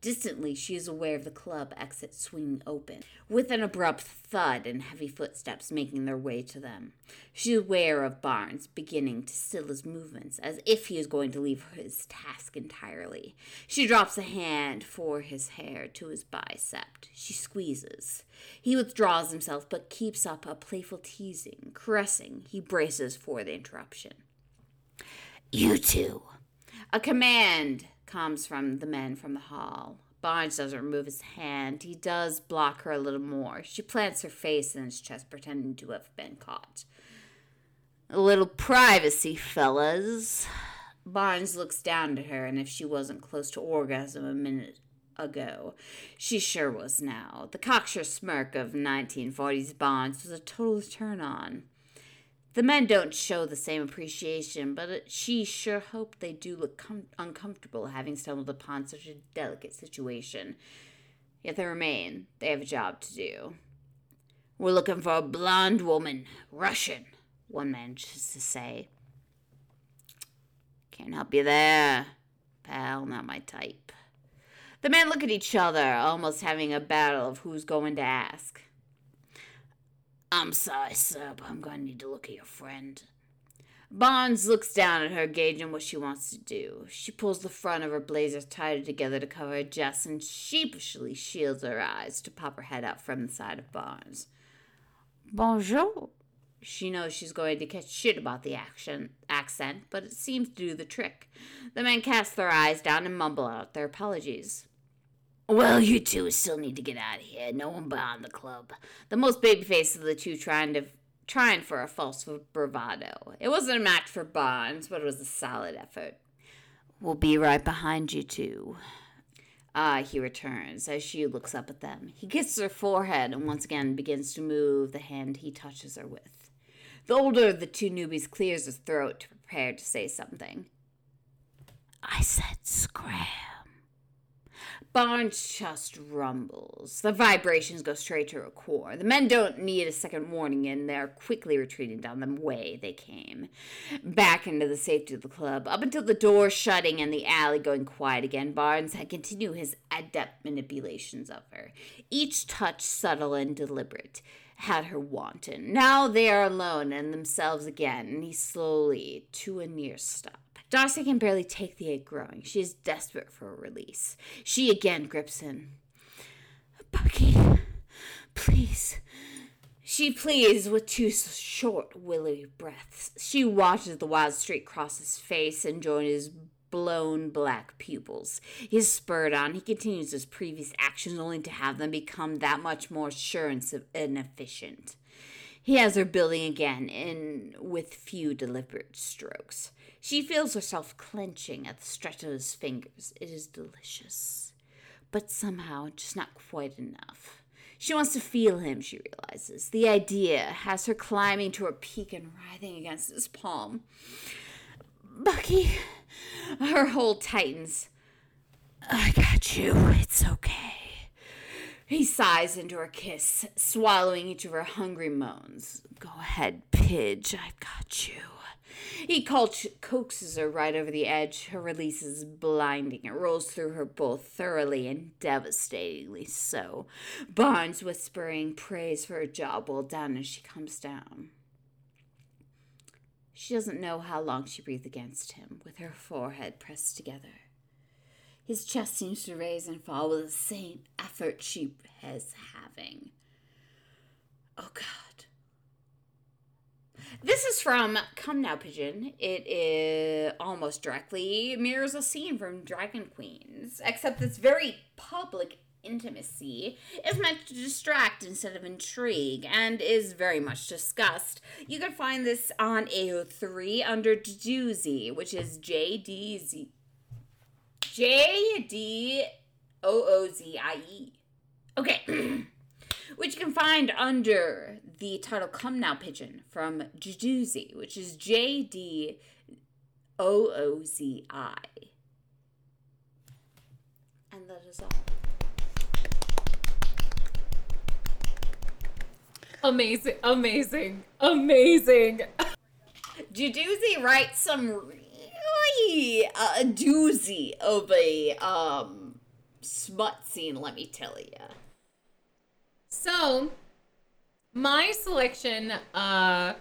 Distantly, she is aware of the club exit swinging open, with an abrupt thud and heavy footsteps making their way to them. She is aware of Barnes beginning to still his movements, as if he is going to leave his task entirely. She drops a hand for his hair to his bicep. She squeezes. He withdraws himself, but keeps up a playful teasing, caressing. He braces for the interruption. You two. A command comes from the men from the hall. Barnes doesn't remove his hand. He does block her a little more. She plants her face in his chest, pretending to have been caught. A little privacy, fellas. Barnes looks down at her, and if she wasn't close to orgasm a minute ago, she sure was now. The cocksure smirk of 1940s Barnes was a total turn on. The men don't show the same appreciation, but uh, she sure hoped they do look com- uncomfortable having stumbled upon such a delicate situation. Yet they remain. They have a job to do. We're looking for a blonde woman, Russian, one manages to say. Can't help you there, pal, not my type. The men look at each other, almost having a battle of who's going to ask. I'm sorry, sir, but I'm going to need to look at your friend. Barnes looks down at her, gauging what she wants to do. She pulls the front of her blazer tighter together to cover her chest and sheepishly shields her eyes to pop her head out from the side of Barnes. Bonjour. She knows she's going to catch shit about the action accent, but it seems to do the trick. The men cast their eyes down and mumble out their apologies. Well, you two still need to get out of here. No one behind the club. The most babyface of the two trying to trying for a false bravado. It wasn't a match for Bonds, but it was a solid effort. We'll be right behind you two. Ah, he returns as she looks up at them. He kisses her forehead and once again begins to move the hand he touches her with. The older of the two newbies clears his throat to prepare to say something. I said scram. Barnes' chest rumbles. The vibrations go straight to her core. The men don't need a second warning, and they're quickly retreating down the way they came, back into the safety of the club. Up until the door shutting and the alley going quiet again, Barnes had continued his adept manipulations of her, each touch subtle and deliberate had her wanton. Now they are alone and themselves again, and he slowly, to a near stop. Darcy can barely take the egg growing. She is desperate for a release. She again grips in. Bucky, please. She pleads with two short, willowy breaths. She watches the wild streak cross his face and join his blown black pupils. He is spurred on. He continues his previous actions only to have them become that much more sure and efficient. He has her building again, in with few deliberate strokes. She feels herself clenching at the stretch of his fingers. It is delicious, but somehow just not quite enough. She wants to feel him, she realizes. The idea has her climbing to her peak and writhing against his palm. Bucky, her hold tightens. I got you. It's okay. He sighs into her kiss, swallowing each of her hungry moans. Go ahead, Pidge. I've got you. He coaxes her right over the edge. Her release is blinding. It rolls through her both thoroughly and devastatingly so. Barnes whispering praise for her job well done as she comes down. She doesn't know how long she breathed against him, with her forehead pressed together. His chest seems to raise and fall with the same effort she is having. Oh, God. This is from Come Now Pigeon. It is almost directly mirrors a scene from Dragon Queens, except this very public intimacy is meant to distract instead of intrigue and is very much discussed. You can find this on AO3 under Doozy, which is J D Z J D O O Z I E. Okay. which you can find under the title Come Now Pigeon from Jadoozi, which is J D O O Z I. And that is all. Amazing, amazing, amazing. Jadoozi writes some really uh, a doozy of a um smut scene, let me tell you. So, my selection uh,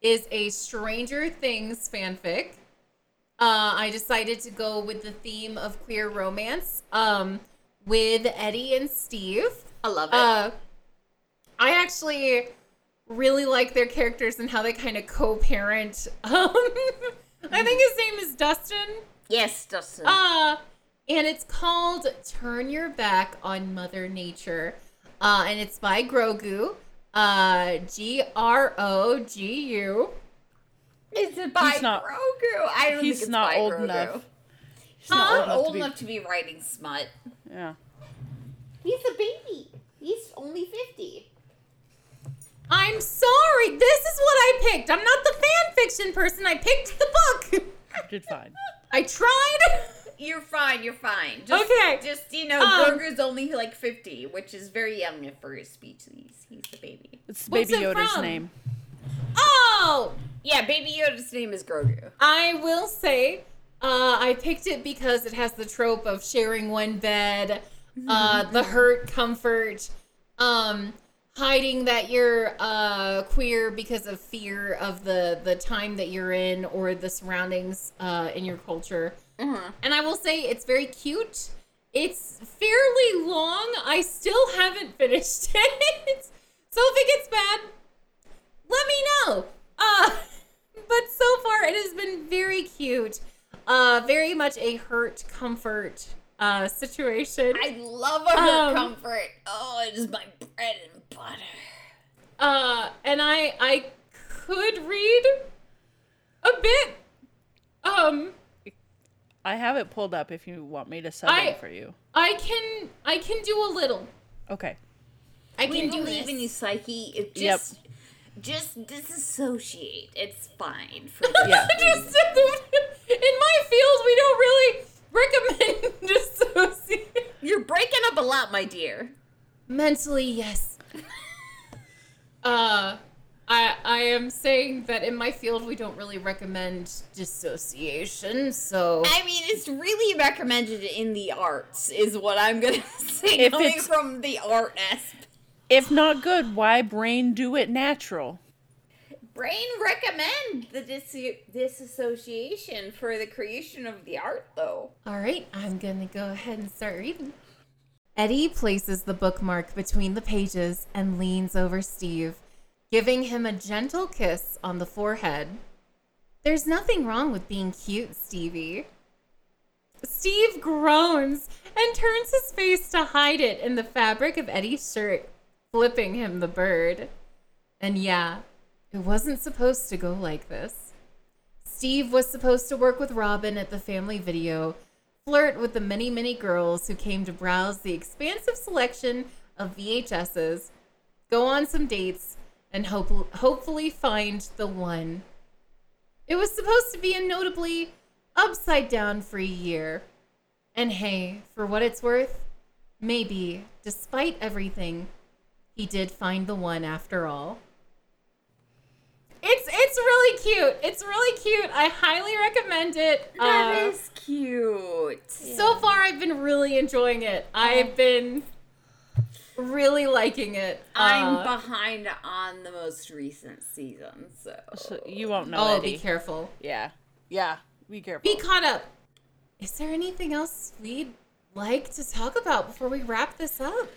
is a Stranger Things fanfic. Uh, I decided to go with the theme of queer romance um, with Eddie and Steve. I love it. Uh, I actually really like their characters and how they kind of co-parent. Um, I think his name is Dustin. Yes, Dustin. Uh, and it's called Turn Your Back on Mother Nature. Uh, and it's by Grogu. Uh, G R O G U. Is it by He's not- Grogu? I don't he's think it's not by old Grogu. enough. He's Huh? not old enough old to be. enough to be writing smut. Yeah. He's a baby. He's only 50. I'm sorry. This is what I picked. I'm not the fan fiction person. I picked the book. You did fine. I tried. You're fine, you're fine. Just, Okay. Just, you know, Um, Grogu's only like 50, which is very young for his species. He's a baby. It's What's Baby it Yoda's from? name. Oh, Yeah, Baby Yoda's name is Grogu. I will say, uh, I picked it because it has the trope of sharing one bed, uh, the hurt, comfort, um, hiding that you're uh, queer because of fear of the the time that you're in or the surroundings uh, in your culture. And I will say, it's very cute. It's fairly long. I still haven't finished it, so if it gets bad, let me know. Uh, but so far it has been very cute. Uh, very much a hurt comfort uh, situation. I love her Um, comfort. Oh, it is my bread and butter. Uh, and I I could read a bit. Um, I have it pulled up if you want me to sub I- it for you. I can I can do a little. Okay. I We can do believe this. in you, Psyche. It Yep. just, just disassociate. It's fine for Yeah. Just in my field, we don't really recommend dissociation. You're breaking up a lot, my dear. Mentally, yes. uh, I I am saying that in my field we don't really recommend dissociation. So I mean, it's really recommended in the arts, is what I'm gonna say. If coming from the art aspect. If not good, why brain do it natural? Brain recommend the dis- disassociation for the creation of the art, though. All right, I'm gonna go ahead and start reading. Eddie places the bookmark between the pages and leans over Steve, giving him a gentle kiss on the forehead. There's nothing wrong with being cute, Stevie. Steve groans and turns his face to hide it in the fabric of Eddie's shirt, flipping him the bird. And yeah, it wasn't supposed to go like this. Steve was supposed to work with Robin at the family video, flirt with the many, many girls who came to browse the expansive selection of VHSs, go on some dates, and hope- hopefully find the one. It was supposed to be a notably upside down free year. And hey, for what it's worth, maybe, despite everything, he did find the one after all. It's it's really cute. It's really cute. I highly recommend it. That Uh, is cute. so far, I've been really enjoying it. I've been really liking it. I'm Uh, behind on the most recent season, so. So you won't know. oh, Eddie. be careful. Yeah. Yeah. Be careful. Be caught up. Is there anything else we'd like to talk about before we wrap this up?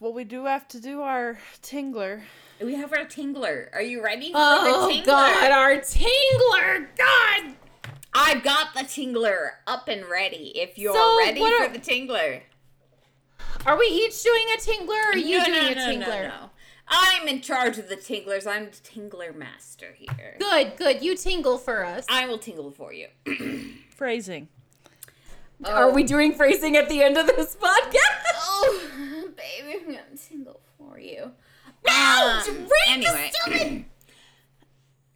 well, we do have to do our tingler. We have our tingler. Are you ready for Oh the tingler? God, our tingler! God. I've got the tingler up and ready. If you're So, ready for are- the tingler. Are we each doing a tingler or are you no, doing no, a no, tingler? no, no. I'm in charge of the tinglers. I'm the tingler master here. Good, good. You tingle for us. I will tingle for you. Phrasing. Are we doing phrasing at the end of this podcast? Oh, baby, I'm gonna tingle for you. No! Um, read the anyway.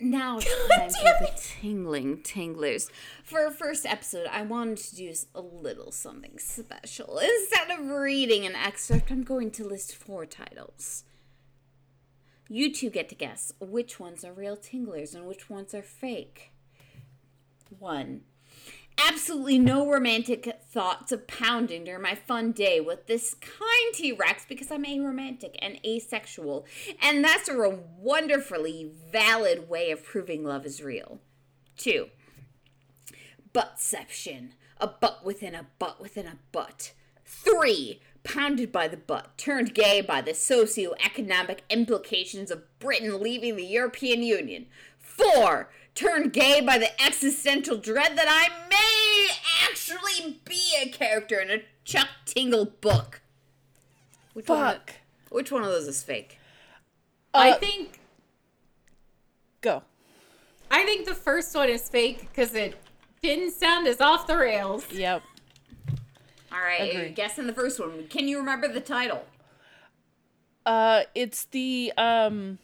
Now it's God time damn for the tingling tinglers. For our first episode, I wanted to do a little something special. Instead of reading an excerpt, I'm going to list four titles. You two get to guess which ones are real tinglers and which ones are fake. One. Absolutely no romantic thoughts of pounding during my fun day with this kind T Rex because I'm aromantic and asexual, and that's a wonderfully valid way of proving love is real. Two, buttception, a butt within a butt within a butt. Three, pounded by the butt, turned gay by the socio-economic implications of Britain leaving the European Union. Four, turned gay by the existential dread that I may actually be a character in a Chuck Tingle book. Which One of, Fuck. which one of those is fake? I Uh, think Go. I think the first one is fake because it didn't sound as off the rails. Yep. All right, Agree. guessing the first one. Can you remember the title? Uh, it's the um,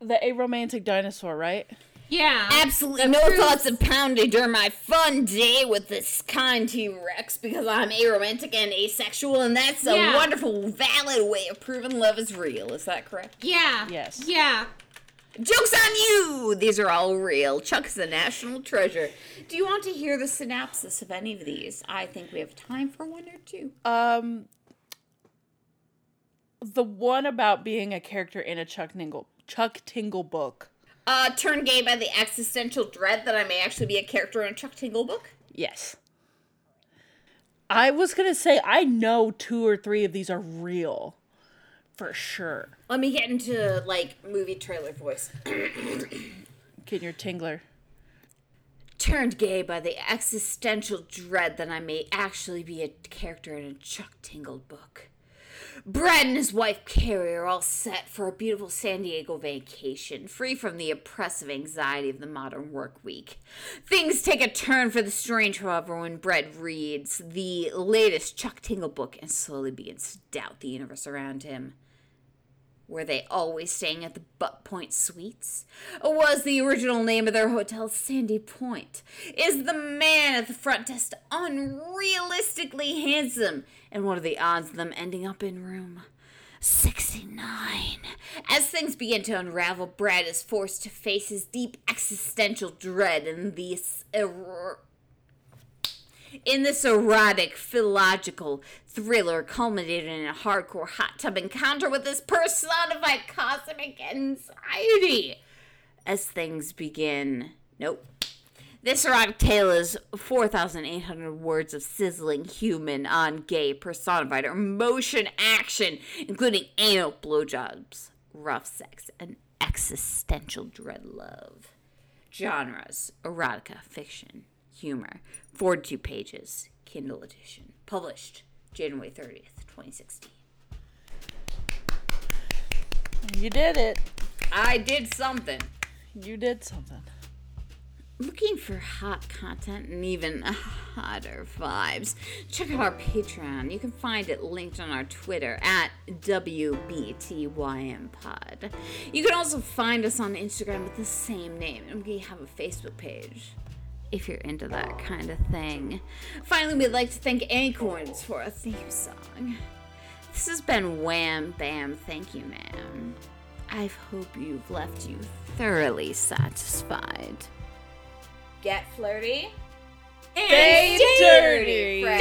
the aromantic dinosaur, right? Yeah. Absolutely no proves- thoughts of pounding during my fun day with this kind T Rex because I'm aromantic and asexual, and that's a Yeah. wonderful, valid way of proving love is real. Is that correct? Yeah. Yes. Yeah. Joke's on you! These are all real. Chuck is a national treasure. Do you want to hear the synopsis of any of these? I think we have time for one or two. Um, the one about being a character in a Chuck Tingle Chuck Tingle book. Uh, turn gay by the existential dread that I may actually be a character in a Chuck Tingle book. Yes. I was gonna say I know two or three of these are real, for sure. Let me get into like movie trailer voice. Get your tingler. turned gay by the existential dread that I may actually be a character in a Chuck Tingle book. Brad and his wife Carrie are all set for a beautiful San Diego vacation, free from the oppressive anxiety of the modern work week. Things take a turn for the strange, however, when Brad reads the latest Chuck Tingle book and slowly begins to doubt the universe around him. Were they always staying at the Butt Point Suites? Was the original name of their hotel Sandy Point? Is the man at the front desk unrealistically handsome? And what are the odds of them ending up in room 69? As things begin to unravel, Brad is forced to face his deep existential dread in this er- in this erotic, philological thriller culminated in a hardcore hot tub encounter with this personified cosmic anxiety. As things begin, nope. This erotic tale is 4,800 words of sizzling human on gay personified emotion action, including anal blowjobs, rough sex, and existential dread love. Genres erotica, fiction, humor. 42 pages, Kindle edition. Published January 30th, 2016. You did it. I did something. You did something. Looking for hot content and even hotter vibes? Check out our Patreon. You can find it linked on our Twitter at WBTYMPod. You can also find us on Instagram with the same name, and we have a Facebook page if you're into that kind of thing. Finally, we'd like to thank Acorns for a theme song. This has been Wham Bam Thank You Ma'am. I hope you've left you thoroughly satisfied. Get flirty. Stay dirty. friends.